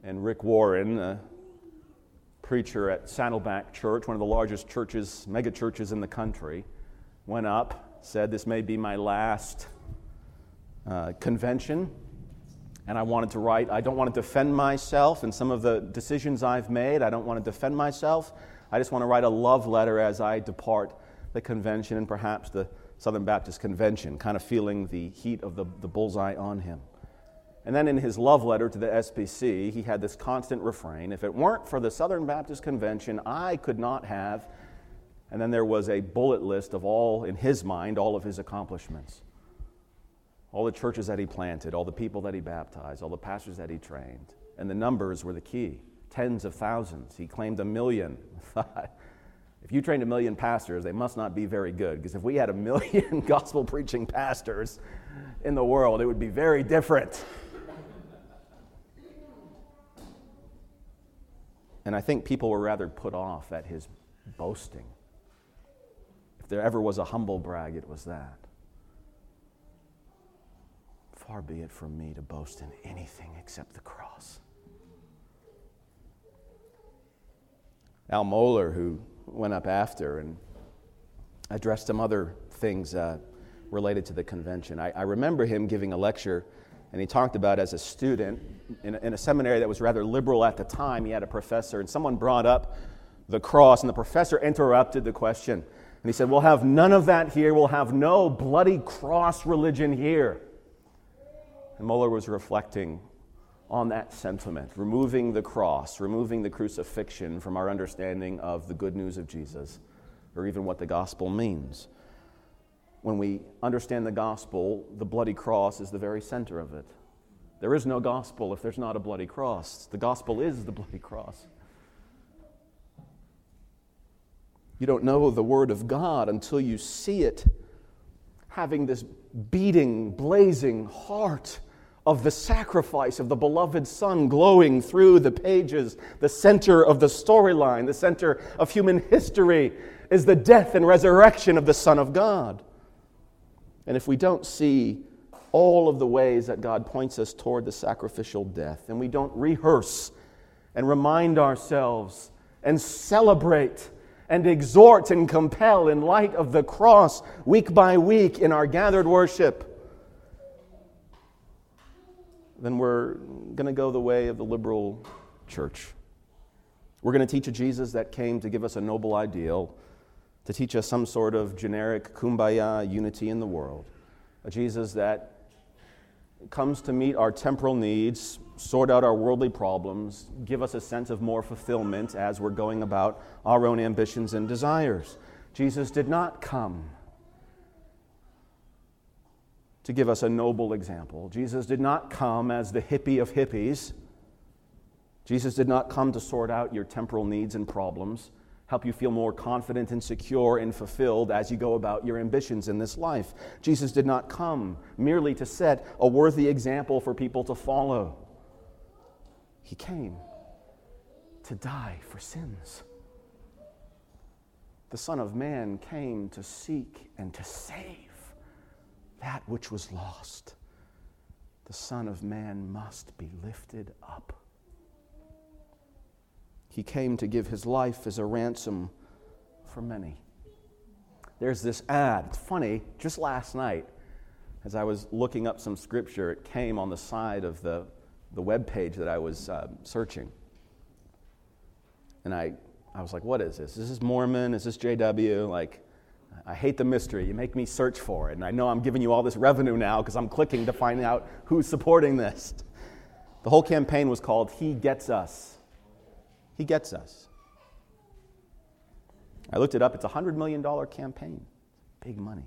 And Rick Warren, a preacher at Saddleback Church, one of the largest churches, mega churches in the country, went up, said, This may be my last uh, convention and I wanted to write, I don't want to defend myself and some of the decisions I've made. I don't want to defend myself. I just want to write a love letter as I depart the convention and perhaps the Southern Baptist Convention, kind of feeling the heat of the, the bullseye on him. And then in his love letter to the SBC, he had this constant refrain if it weren't for the Southern Baptist Convention, I could not have. And then there was a bullet list of all, in his mind, all of his accomplishments all the churches that he planted, all the people that he baptized, all the pastors that he trained. And the numbers were the key tens of thousands. He claimed a million. if you trained a million pastors, they must not be very good, because if we had a million gospel preaching pastors in the world, it would be very different. And I think people were rather put off at his boasting. If there ever was a humble brag, it was that. Far be it from me to boast in anything except the cross. Al Mohler, who went up after and addressed some other things uh, related to the convention, I, I, remember him giving a lecture, and he talked about as a student in a, in a seminary that was rather liberal at the time. He had a professor, and someone brought up the cross, and the professor interrupted the question. And he said, We'll have none of that here. We'll have no bloody cross religion here. And was reflecting on that sentiment, removing the cross, removing the crucifixion from our understanding of the good news of Jesus, or even what the gospel means. When we understand the gospel, the bloody cross is the very center of it. There is no gospel if there's not a bloody cross. The gospel is the bloody cross. You don't know the Word of God until you see it having this beating, blazing heart of the sacrifice of the beloved Son glowing through the pages. The center of the storyline, the center of human history, is the death and resurrection of the Son of God. And if we don't see all of the ways that God points us toward the sacrificial death, and we don't rehearse and remind ourselves and celebrate and exhort and compel in light of the cross week by week in our gathered worship, then we're going to go the way of the liberal church. We're going to teach a Jesus that came to give us a noble ideal, to teach us some sort of generic kumbaya unity in the world. A Jesus that comes to meet our temporal needs, sort out our worldly problems, give us a sense of more fulfillment as we're going about our own ambitions and desires. Jesus did not come to give us a noble example. Jesus did not come as the hippie of hippies. Jesus did not come to sort out your temporal needs and problems help you feel more confident and secure and fulfilled as you go about your ambitions in this life. Jesus did not come merely to set a worthy example for people to follow, He came to die for sins. The Son of Man came to seek and to save that which was lost. The Son of Man must be lifted up. He came to give his life as a ransom for many. There's this ad. It's funny, just last night, as I was looking up some scripture, it came on the side of the, the web page that I was uh, searching. And I, I was like, what is this? Is this Mormon? Is this JW? Like, I hate the mystery. You make me search for it. And I know I'm giving you all this revenue now because I'm clicking to find out who's supporting this. The whole campaign was called He Gets Us. He gets us. I looked it up. It's a $100 million campaign. Big money.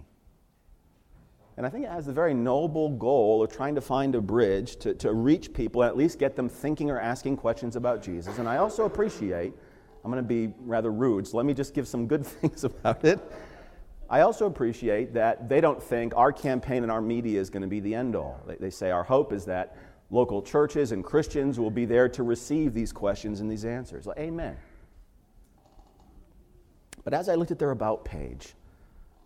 And I think it has the very noble goal of trying to find a bridge to, to reach people and at least get them thinking or asking questions about Jesus. And I also appreciate, I'm going to be rather rude, so let me just give some good things about it. I also appreciate that they don't think our campaign and our media is going to be the end all. They, they say our hope is that Local churches and Christians will be there to receive these questions and these answers. Amen. But as I looked at their About page,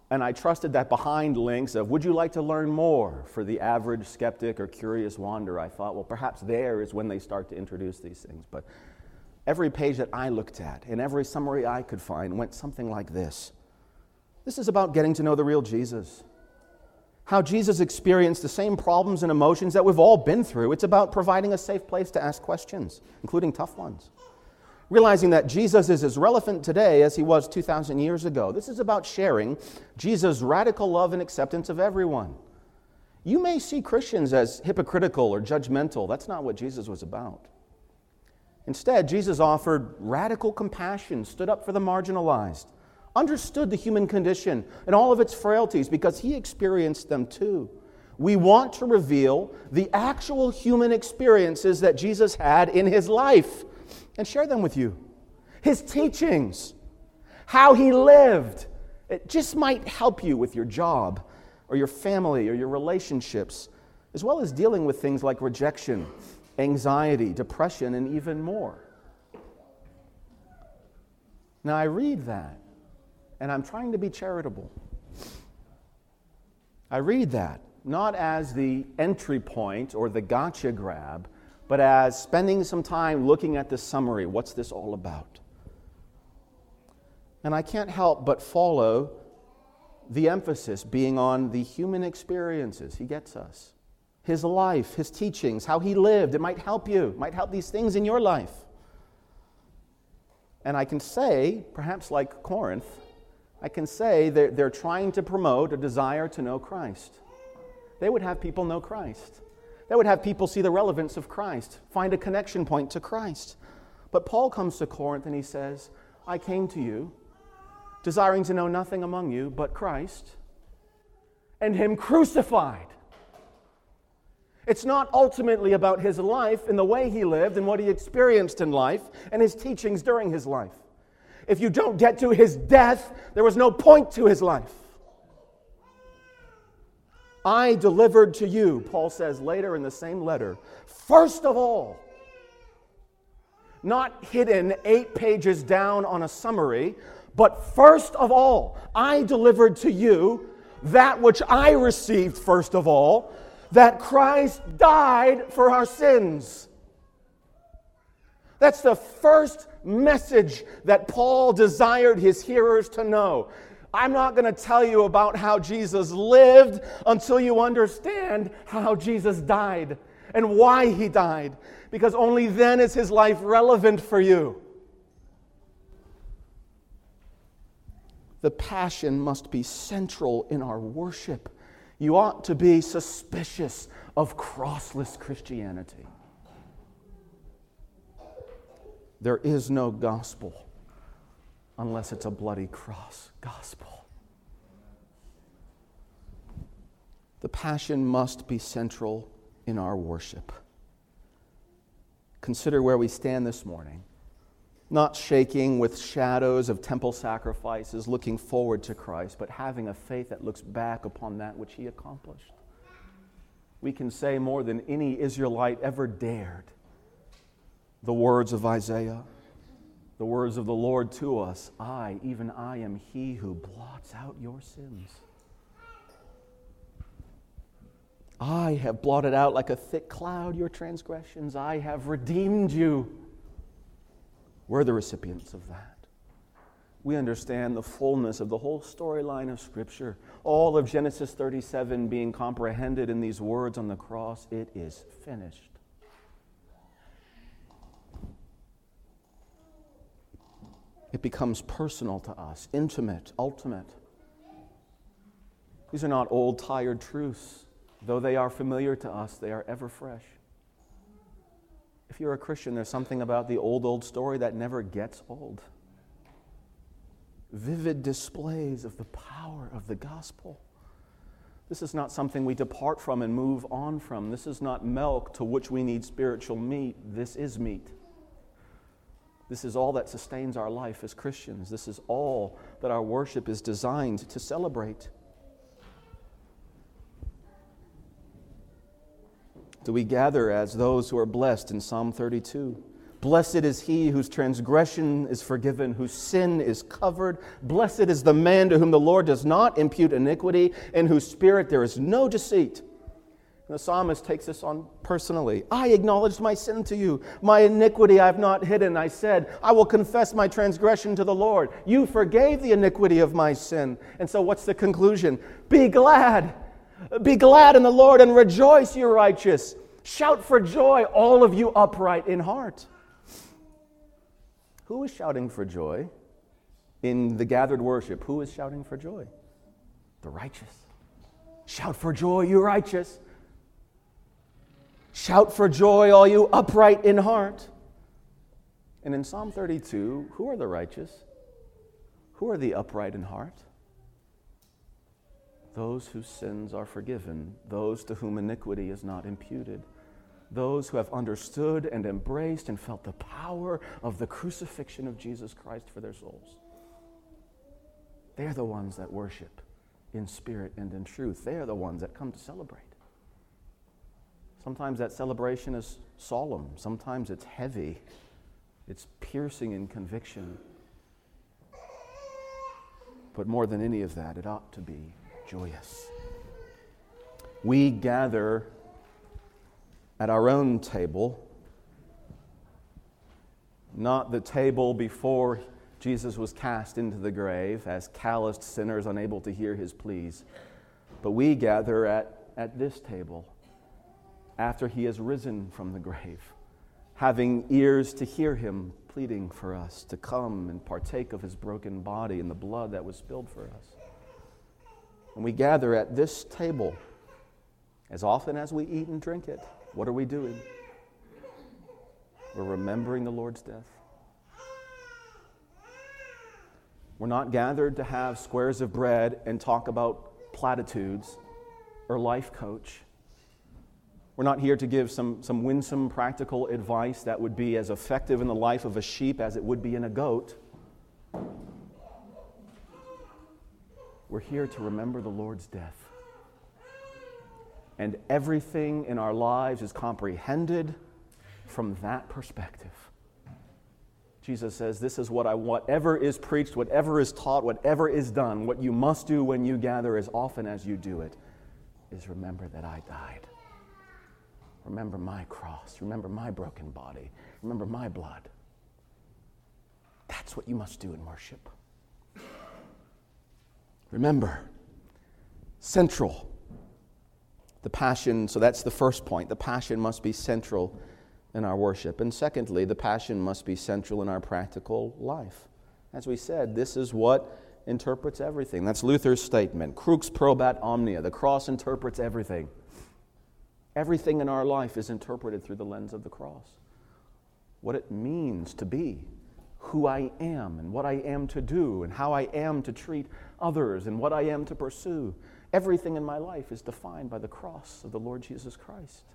and I trusted that behind links of, would you like to learn more for the average skeptic or curious wanderer, I thought, well, perhaps there is when they start to introduce these things. But every page that I looked at and every summary I could find went something like this This is about getting to know the real Jesus how Jesus experienced the same problems and emotions that we've all been through. It's about providing a safe place to ask questions, including tough ones. Realizing that Jesus is as relevant today as he was 2,000 years ago. This is about sharing Jesus' radical love and acceptance of everyone. You may see Christians as hypocritical or judgmental. That's not what Jesus was about. Instead, Jesus offered radical compassion, stood up for the marginalized, understood the human condition and all of its frailties because he experienced them too. We want to reveal the actual human experiences that Jesus had in his life and share them with you. His teachings, how he lived. It just might help you with your job or your family or your relationships, as well as dealing with things like rejection, anxiety, depression, and even more. Now, I read that and I'm trying to be charitable. I read that not as the entry point or the gotcha grab, but as spending some time looking at the summary. What's this all about? And I can't help but follow the emphasis being on the human experiences. He gets us. His life, his teachings, how he lived. It might help you, might help these things in your life. And I can say, perhaps like Corinth, I can say they're, they're trying to promote a desire to know Christ. They would have people know Christ. They would have people see the relevance of Christ, find a connection point to Christ. But Paul comes to Corinth and he says, I came to you desiring to know nothing among you but Christ and Him crucified. It's not ultimately about His life and the way He lived and what He experienced in life and His teachings during His life. If you don't get to his death, there was no point to his life. I delivered to you, Paul says later in the same letter, first of all, not hidden eight pages down on a summary, but first of all, I delivered to you that which I received first of all, that Christ died for our sins. That's the first message that Paul desired his hearers to know. I'm not going to tell you about how Jesus lived until you understand how Jesus died and why he died, because only then is his life relevant for you. The passion must be central in our worship You ought to be suspicious of crossless Christianity. There is no gospel unless it's a bloody cross gospel. The passion must be central in our worship. Consider where we stand this morning not shaking with shadows of temple sacrifices, looking forward to Christ, but having a faith that looks back upon that which he accomplished. We can say more than any Israelite ever dared the words of Isaiah, the words of the Lord to us I, even I, am he who blots out your sins. I have blotted out like a thick cloud your transgressions. I have redeemed you. We're the recipients of that. We understand the fullness of the whole storyline of Scripture, all of Genesis 37 being comprehended in these words on the cross it is finished. It becomes personal to us, intimate, ultimate. These are not old, tired truths. Though they are familiar to us, they are ever fresh. If you're a Christian, there's something about the old, old story that never gets old. Vivid displays of the power of the gospel. This is not something we depart from and move on from. This is not milk to which we need spiritual meat. This is meat. This is all that sustains our life as Christians. This is all that our worship is designed to celebrate. do we gather as those who are blessed in Psalm 32. Blessed is he whose transgression is forgiven, whose sin is covered. Blessed is the man to whom the Lord does not impute iniquity, in whose spirit there is no deceit. And the psalmist takes this on personally. I acknowledged my sin to you. My iniquity I have not hidden. I said, I will confess my transgression to the Lord. You forgave the iniquity of my sin. And so, what's the conclusion? Be glad be glad in the Lord and rejoice, you righteous. Shout for joy, all of you upright in heart. Who is shouting for joy in the gathered worship? Who is shouting for joy? The righteous. Shout for joy, you righteous. Shout for joy, all you upright in heart. And in Psalm 32, who are the righteous? Who are the upright in heart? those whose sins are forgiven, those to whom iniquity is not imputed, those who have understood and embraced and felt the power of the crucifixion of Jesus Christ for their souls. They're the ones that worship in spirit and in truth. They are the ones that come to celebrate. Sometimes that celebration is solemn, sometimes it's heavy, it's piercing in conviction. But more than any of that, it ought to be joyous. We gather at our own table, not the table before Jesus was cast into the grave as calloused sinners unable to hear his pleas, but we gather at, at this table after he has risen from the grave, having ears to hear him pleading for us to come and partake of his broken body and the blood that was spilled for us and we gather at this table, as often as we eat and drink it, what are we doing? We're remembering the Lord's death. We're not gathered to have squares of bread and talk about platitudes or life coach. We're not here to give some, some winsome practical advice that would be as effective in the life of a sheep as it would be in a goat. We're here to remember the Lord's death. And everything in our lives is comprehended from that perspective. Jesus says, This is what I, want. whatever is preached, whatever is taught, whatever is done, what you must do when you gather as often as you do it is remember that I died. Remember my cross. Remember my broken body. Remember my blood. That's what you must do in worship. Remember, central. The passion, so that's the first point. The passion must be central in our worship. And secondly, the passion must be central in our practical life. As we said, this is what interprets everything. That's Luther's statement. Crux probat omnia. The cross interprets everything. Everything in our life is interpreted through the lens of the cross. What it means to be, who I am, and what I am to do, and how I am to treat others, and what I am to pursue. Everything in my life is defined by the cross of the Lord Jesus Christ.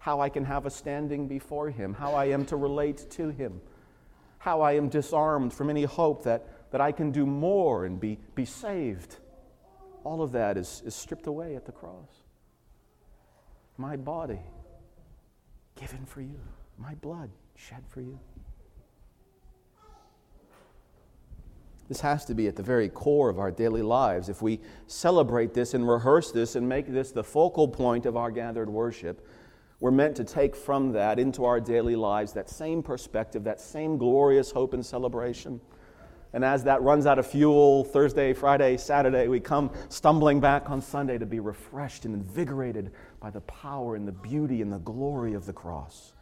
How I can have a standing before Him, how I am to relate to Him, how I am disarmed from any hope that, that I can do more and be, be saved. All of that is, is stripped away at the cross my body given for you, my blood shed for you. This has to be at the very core of our daily lives. If we celebrate this and rehearse this and make this the focal point of our gathered worship, we're meant to take from that into our daily lives that same perspective, that same glorious hope and celebration. And as that runs out of fuel Thursday, Friday, Saturday, we come stumbling back on Sunday to be refreshed and invigorated by the power and the beauty and the glory of the cross.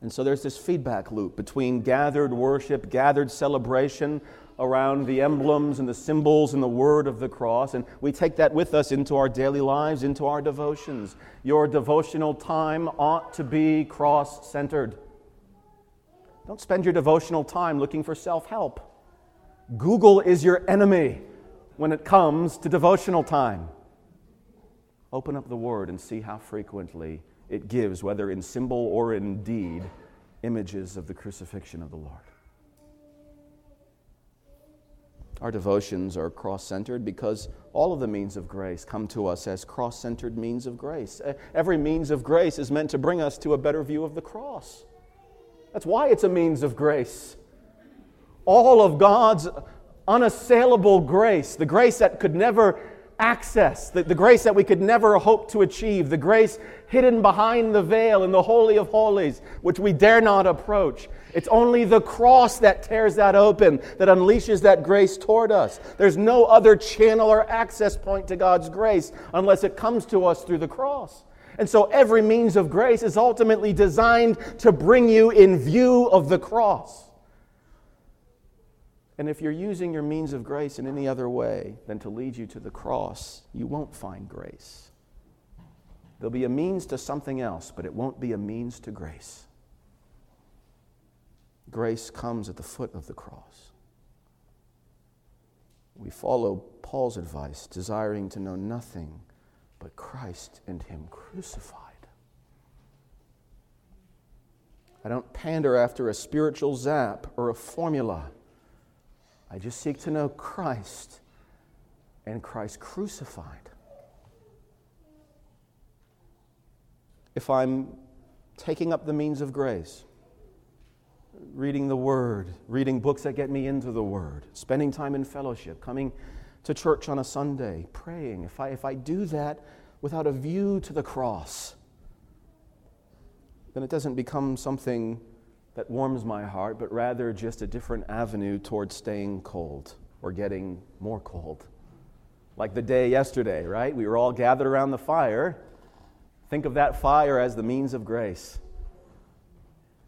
And so there's this feedback loop between gathered worship, gathered celebration around the emblems and the symbols and the word of the cross. And we take that with us into our daily lives, into our devotions. Your devotional time ought to be cross centered. Don't spend your devotional time looking for self help. Google is your enemy when it comes to devotional time. Open up the Word and see how frequently it gives, whether in symbol or in deed, images of the crucifixion of the Lord. Our devotions are cross centered because all of the means of grace come to us as cross centered means of grace. Every means of grace is meant to bring us to a better view of the cross. That's why it's a means of grace. All of God's unassailable grace, the grace that could never access, the, the grace that we could never hope to achieve, the grace hidden behind the veil in the Holy of Holies, which we dare not approach. It's only the cross that tears that open, that unleashes that grace toward us. There's no other channel or access point to God's grace unless it comes to us through the cross. And so every means of grace is ultimately designed to bring you in view of the cross. And if you're using your means of grace in any other way than to lead you to the cross, you won't find grace. There'll be a means to something else, but it won't be a means to grace. Grace comes at the foot of the cross. We follow Paul's advice, desiring to know nothing but Christ and Him crucified. I don't pander after a spiritual zap or a formula. I just seek to know Christ and Christ crucified. If I'm taking up the means of grace, reading the Word, reading books that get me into the Word, spending time in fellowship, coming to church on a Sunday, praying, if I, if I do that without a view to the cross, then it doesn't become something that warms my heart, but rather just a different avenue towards staying cold or getting more cold. Like the day yesterday, right? We were all gathered around the fire. Think of that fire as the means of grace.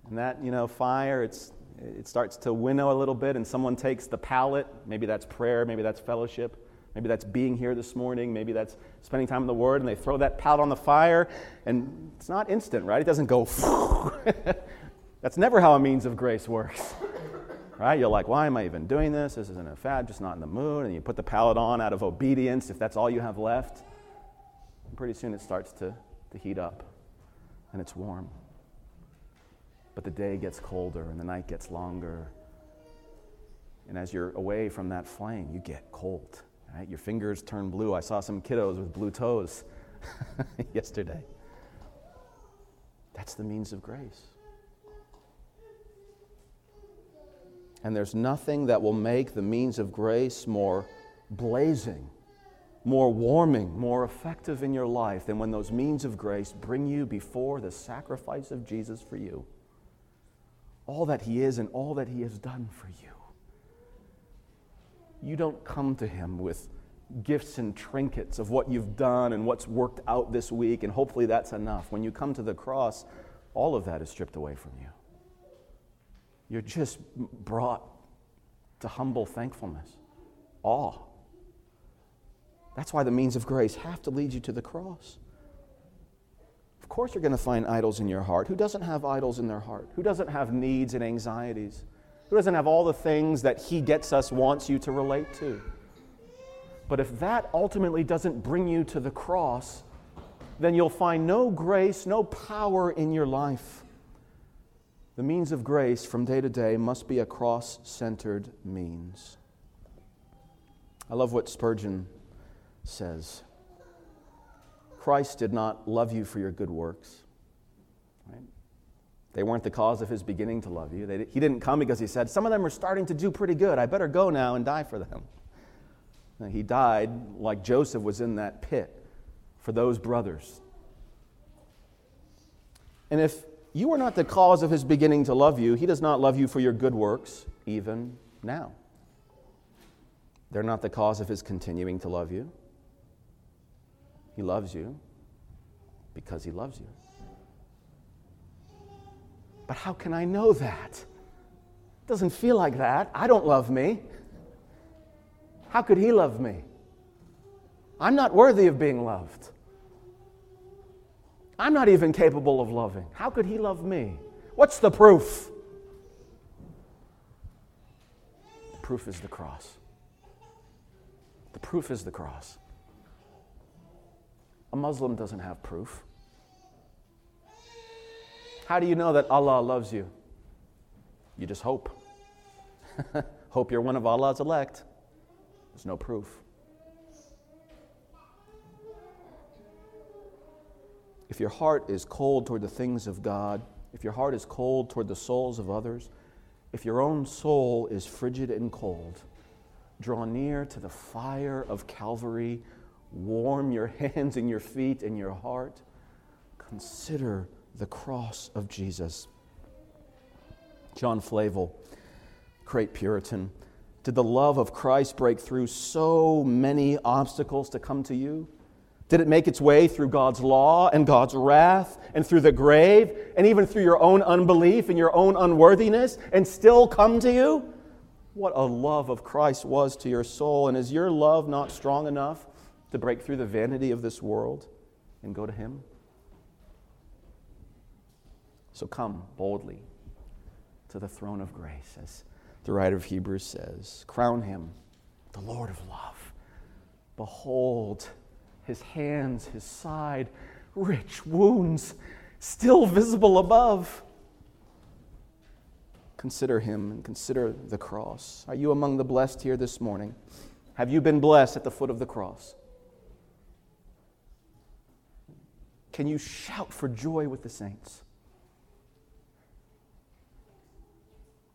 And that, you know, fire, it's it starts to winnow a little bit, and someone takes the pallet. Maybe that's prayer, maybe that's fellowship, maybe that's being here this morning, maybe that's spending time in the Word, and they throw that pallet on the fire, and it's not instant, right? It doesn't go. that's never how a means of grace works. Right? You're like, why am I even doing this? This isn't a fad, just not in the mood. And you put the pallet on out of obedience if that's all you have left. And pretty soon it starts to, to heat up and it's warm. But the day gets colder and the night gets longer. And as you're away from that flame, you get cold. Right? Your fingers turn blue. I saw some kiddos with blue toes yesterday. That's the means of grace. And there's nothing that will make the means of grace more blazing, more warming, more effective in your life than when those means of grace bring you before the sacrifice of Jesus for you all that He is and all that He has done for you. You don't come to Him with gifts and trinkets of what you've done and what's worked out this week, and hopefully that's enough. When you come to the cross, all of that is stripped away from you. You're just brought to humble thankfulness, awe. That's why the means of grace have to lead you to the cross. Of course, you're going to find idols in your heart. Who doesn't have idols in their heart? Who doesn't have needs and anxieties? Who doesn't have all the things that He gets us, wants you to relate to? But if that ultimately doesn't bring you to the cross, then you'll find no grace, no power in your life. The means of grace from day to day must be a cross centered means. I love what Spurgeon says Christ did not love you for your good works. Right? They weren't the cause of his beginning to love you. They, he didn't come because he said, Some of them are starting to do pretty good. I better go now and die for them. And he died like Joseph was in that pit for those brothers. And if you are not the cause of his beginning to love you, he does not love you for your good works, even now. They're not the cause of his continuing to love you. He loves you because he loves you. But how can I know that? It doesn't feel like that. I don't love me. How could he love me? I'm not worthy of being loved. I'm not even capable of loving. How could he love me? What's the proof? The proof is the cross. The proof is the cross. A Muslim doesn't have proof. How do you know that Allah loves you? You just hope. hope you're one of Allah's elect. There's no proof. If your heart is cold toward the things of God, if your heart is cold toward the souls of others, if your own soul is frigid and cold, draw near to the fire of Calvary, warm your hands and your feet and your heart. Consider the cross of Jesus. John Flavel, great Puritan, did the love of Christ break through so many obstacles to come to you? Did it make its way through God's law and God's wrath and through the grave and even through your own unbelief and your own unworthiness and still come to you? What a love of Christ was to your soul. And is your love not strong enough to break through the vanity of this world and go to Him? So come boldly to the throne of grace, as the writer of Hebrews says. Crown Him the Lord of love. Behold, his hands, his side, rich wounds still visible above. Consider him and consider the cross. Are you among the blessed here this morning? Have you been blessed at the foot of the cross? Can you shout for joy with the saints?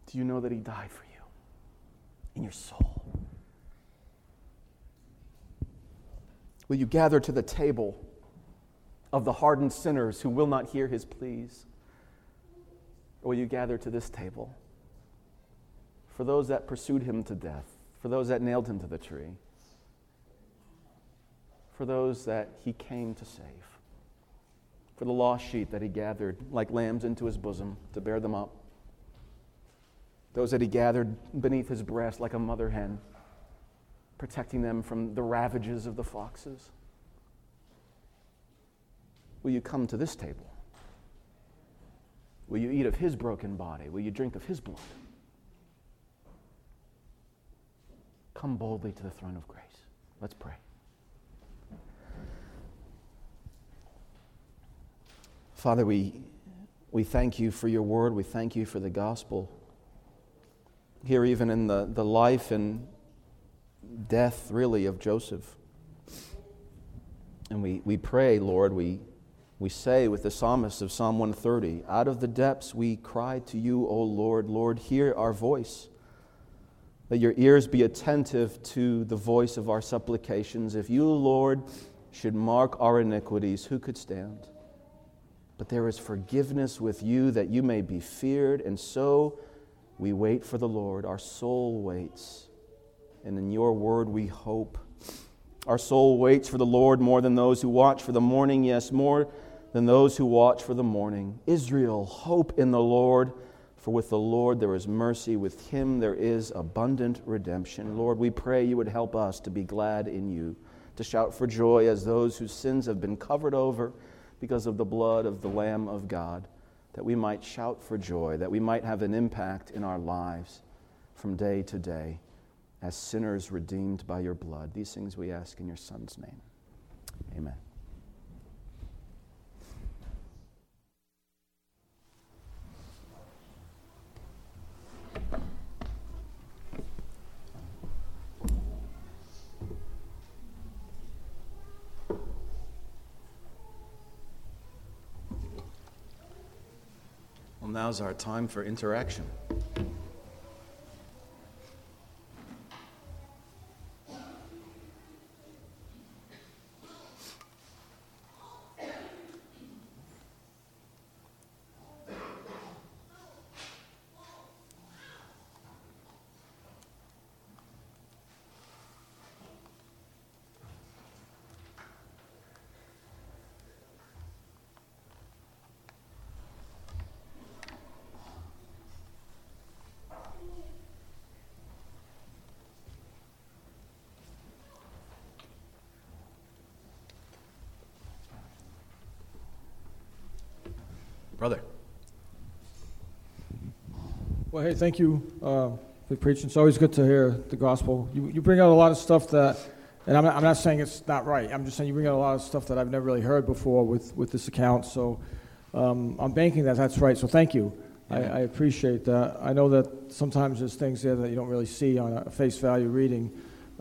Do you know that he died for you in your soul? Will you gather to the table of the hardened sinners who will not hear his pleas? Or will you gather to this table for those that pursued him to death, for those that nailed him to the tree, for those that he came to save, for the lost sheep that he gathered like lambs into his bosom to bear them up, those that he gathered beneath his breast like a mother hen? Protecting them from the ravages of the foxes? Will you come to this table? Will you eat of his broken body? Will you drink of his blood? Come boldly to the throne of grace. Let's pray. Father, we, we thank you for your word. We thank you for the gospel. Here, even in the, the life and death, really, of Joseph. And we, we pray, Lord, we, we say with the psalmist of Psalm 130 Out of the depths we cry to you, O Lord. Lord, hear our voice. Let your ears be attentive to the voice of our supplications. If you, Lord, should mark our iniquities, who could stand? But there is forgiveness with you that you may be feared, and so we wait for the Lord. Our soul waits and in your word we hope. Our soul waits for the Lord more than those who watch for the morning, yes, more than those who watch for the morning. Israel, hope in the Lord For with the Lord there is mercy, with him there is abundant redemption. Lord, we pray you would help us to be glad in you, to shout for joy as those whose sins have been covered over because of the blood of the Lamb of God, that we might shout for joy, that we might have an impact in our lives from day to day as sinners redeemed by your blood. These things we ask in your Son's name. Amen. Well, now's our time for interaction. Well, hey, thank you uh, for preaching. It's always good to hear the gospel. You, you bring out a lot of stuff that, and I'm not, I'm not saying it's not right. I'm just saying you bring out a lot of stuff that I've never really heard before with, with this account. So um, I'm banking that that's right. So thank you. I, I, appreciate that. I know that sometimes there's things there that you don't really see on a face value reading.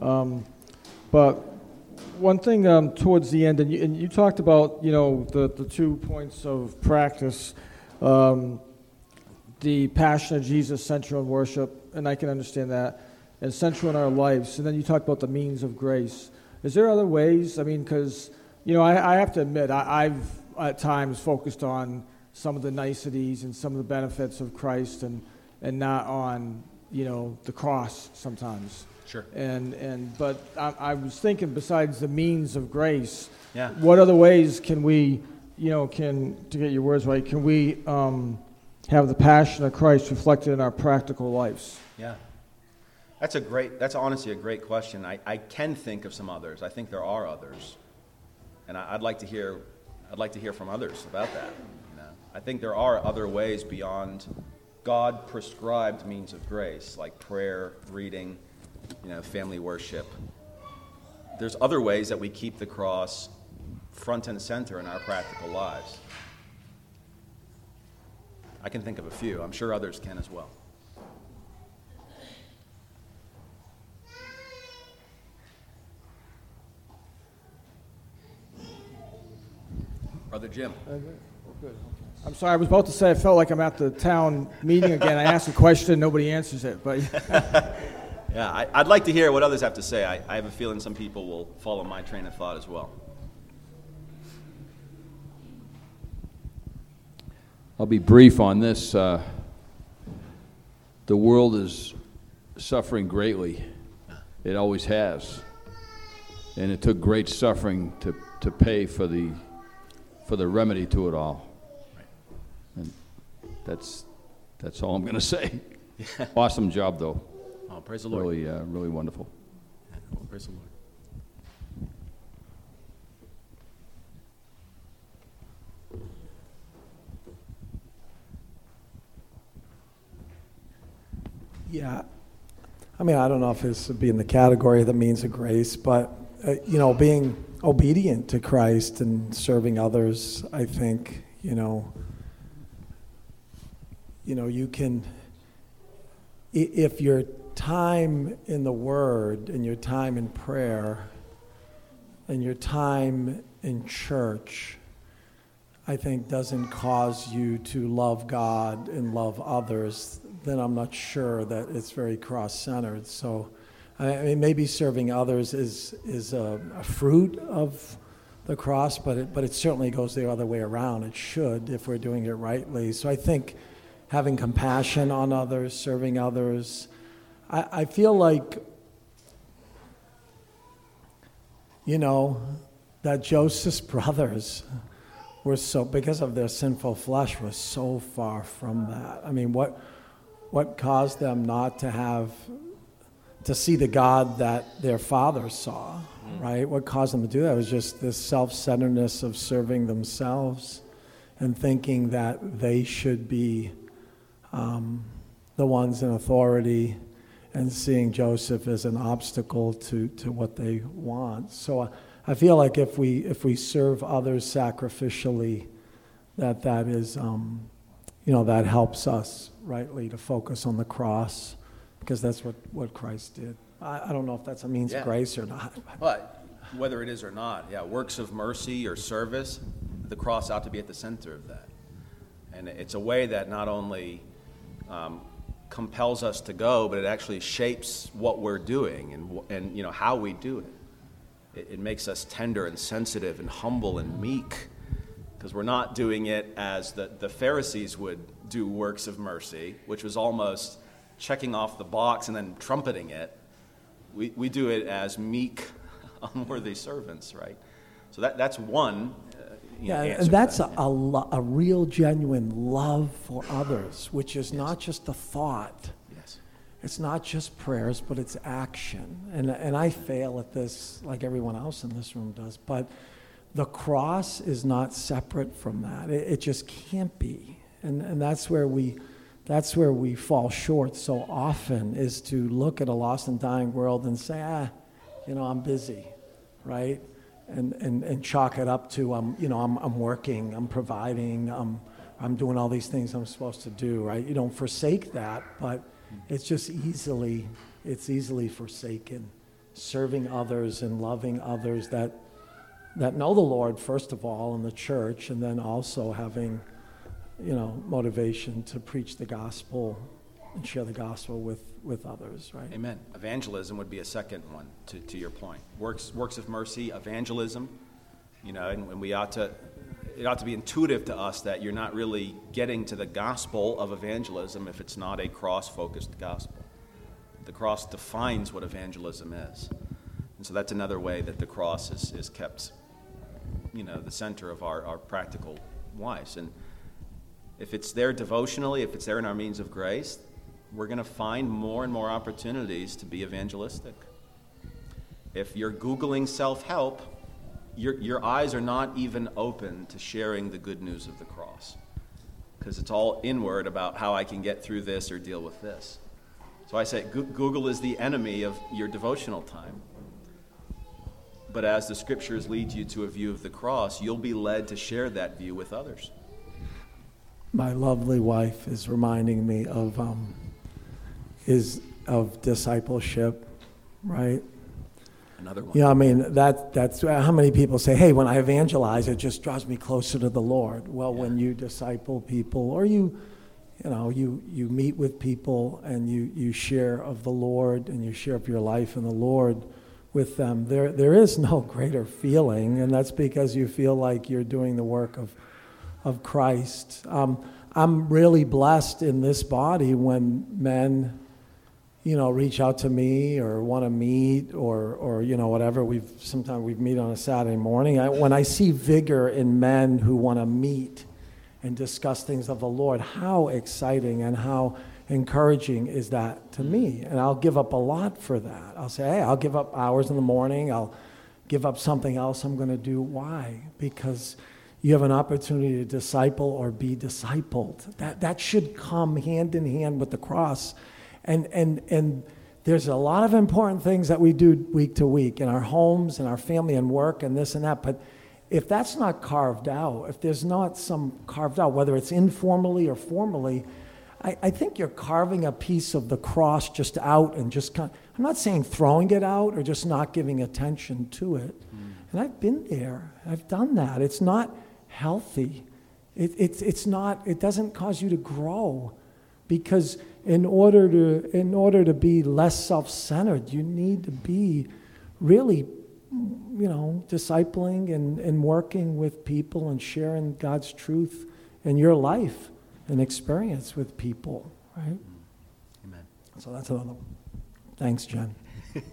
Um, but one thing um, towards the end, and you, and you, talked about, you know, the, the two points of practice, um, the passion of Jesus central in worship, and I can understand that, and central in our lives. And then you talk about the means of grace. Is there other ways? I mean, because, you know, I, I, have to admit, I, I've at times focused on some of the niceties and some of the benefits of Christ and, and not on, you know, the cross sometimes. Sure. And and but I, I, was thinking, besides the means of grace, yeah. what other ways can we, you know, can to get your words right? Can we um, have the passion of Christ reflected in our practical lives? Yeah. That's a great. That's honestly a great question. I, I can think of some others. I think there are others, and I, would like to hear. I'd like to hear from others about that. You know? I think there are other ways beyond God prescribed means of grace, like prayer, reading, you know, family worship. There's other ways that we keep the cross front and center in our practical lives. I can think of a few. I'm sure others can as well. Brother Jim. I'm sorry, I was about to say I felt like I'm at the town meeting again. I asked a question, nobody answers it, but Yeah, I, would like to hear what others have to say. I, I have a feeling some people will follow my train of thought as well. I'll be brief on this. Uh, the world is suffering greatly. It always has. And it took great suffering to, to pay for the, for the remedy to it all. And that's, that's all I'm going to say. awesome job, though. Oh, praise the Lord. Really, uh, really wonderful. Oh, praise the Lord. Yeah. I mean, I don't know if this would be in the category of the means of grace, but, uh, you know, being obedient to Christ and serving others, I think, you know, you know, you can, if you're time in the Word and your time in prayer and your time in church, I think, doesn't cause you to love God and love others, then I'm not sure that it's very cross centered. So, I mean, maybe serving others is, is a, a fruit of the cross, but it, but it certainly goes the other way around. It should if we're doing it rightly. So I think having compassion on others, serving others, I, I feel like, you know, that Joseph's brothers were so, because of their sinful flesh, was so far from that. I mean, what, what caused them not to have to see the God that their father saw, right? What caused them to do that was just this self-centeredness of serving themselves and thinking that they should be um, the ones in authority and seeing Joseph as an obstacle to, to what they want. So I, I feel like if we, if we serve others sacrificially, that that is, um, you know, that helps us rightly to focus on the cross because that's what, what Christ did. I, I don't know if that's a means Yeah. of grace or not. But whether it is or not, yeah, works of mercy or service, the cross ought to be at the center of that. And it's a way that not only um, compels us to go, but it actually shapes what we're doing and, and you know, how we do it. it. It makes us tender and sensitive and humble and meek because we're not doing it as the, the Pharisees would do works of mercy, which was almost checking off the box and then trumpeting it. We, we do it as meek, unworthy servants, right? So that, that's one. Uh, Yeah, and that's that. a, a, lo- a real, genuine love for others, which is not just a thought. Yes. It's not just prayers, but it's action. And, and I fail at this like everyone else in this room does. But the cross is not separate from that. It, it just can't be. And, and that's where we that's where we fall short so often is to look at a lost and dying world and say, ah, you know, I'm busy, right? And, and, and chalk it up to, um, you know, I'm, I'm working, I'm providing, I'm, I'm doing all these things I'm supposed to do, right? You don't forsake that, but it's just easily, it's easily forsaken. Serving others and loving others that, that know the Lord, first of all, in the church, and then also having, you know, motivation to preach the gospel and share the gospel with, with others, right? Amen. Evangelism would be a second one, to, to your point. Works, works of mercy, evangelism, you know, and, and we ought to, it ought to be intuitive to us that you're not really getting to the gospel of evangelism if it's not a cross focused gospel. The cross defines what evangelism is. And so that's another way that the cross is, is kept, you know, the center of our, our practical lives. And if it's there devotionally, if it's there in our means of grace, we're going to find more and more opportunities to be evangelistic. If you're Googling self help, your, your eyes are not even open to sharing the good news of the cross because it's all inward about how I can get through this or deal with this. So I say Google is the enemy of your devotional time. But as the scriptures lead you to a view of the cross, you'll be led to share that view with others. my lovely wife is reminding me of um, is of discipleship, right? Another one. Yeah, I mean that that's how many people say, "Hey, when I evangelize, it just draws me closer to the Lord." Well, when you disciple people, or you, you know, you you meet with people and you you share of the Lord and you share of your life in the Lord with them, there there is no greater feeling, and that's because you feel like you're doing the work of of Christ. Um, I'm really blessed in this body when men, you know, reach out to me or want to meet or, or you know, whatever. We've sometimes we meet on a Saturday morning. I, when I see vigor in men who want to meet and discuss things of the Lord, how exciting and how encouraging is that to me? Mm. And I'll give up a lot for that. I'll say, hey, I'll give up hours in the morning. I'll give up something else I'm going to do. Why? Because you have an opportunity to disciple or be discipled. That, that should come hand in hand with the cross. And, and, and there's a lot of important things that we do week to week in our homes and our family and work and this and that. But if that's not carved out, if there's not some carved out, whether it's informally or formally, I, I think you're carving a piece of the cross just out and just kind I'm not saying throwing it out or just not giving attention to it. Mm. And I've been there. I've done that. It's not healthy. It, it's, it's not, it doesn't cause you to grow because in order to, in order to be less self-centered, you need to be really, you know, discipling and, and working with people and sharing God's truth in your life and experience with people, right? Mm. Amen. So that's another one. Thanks, Jen.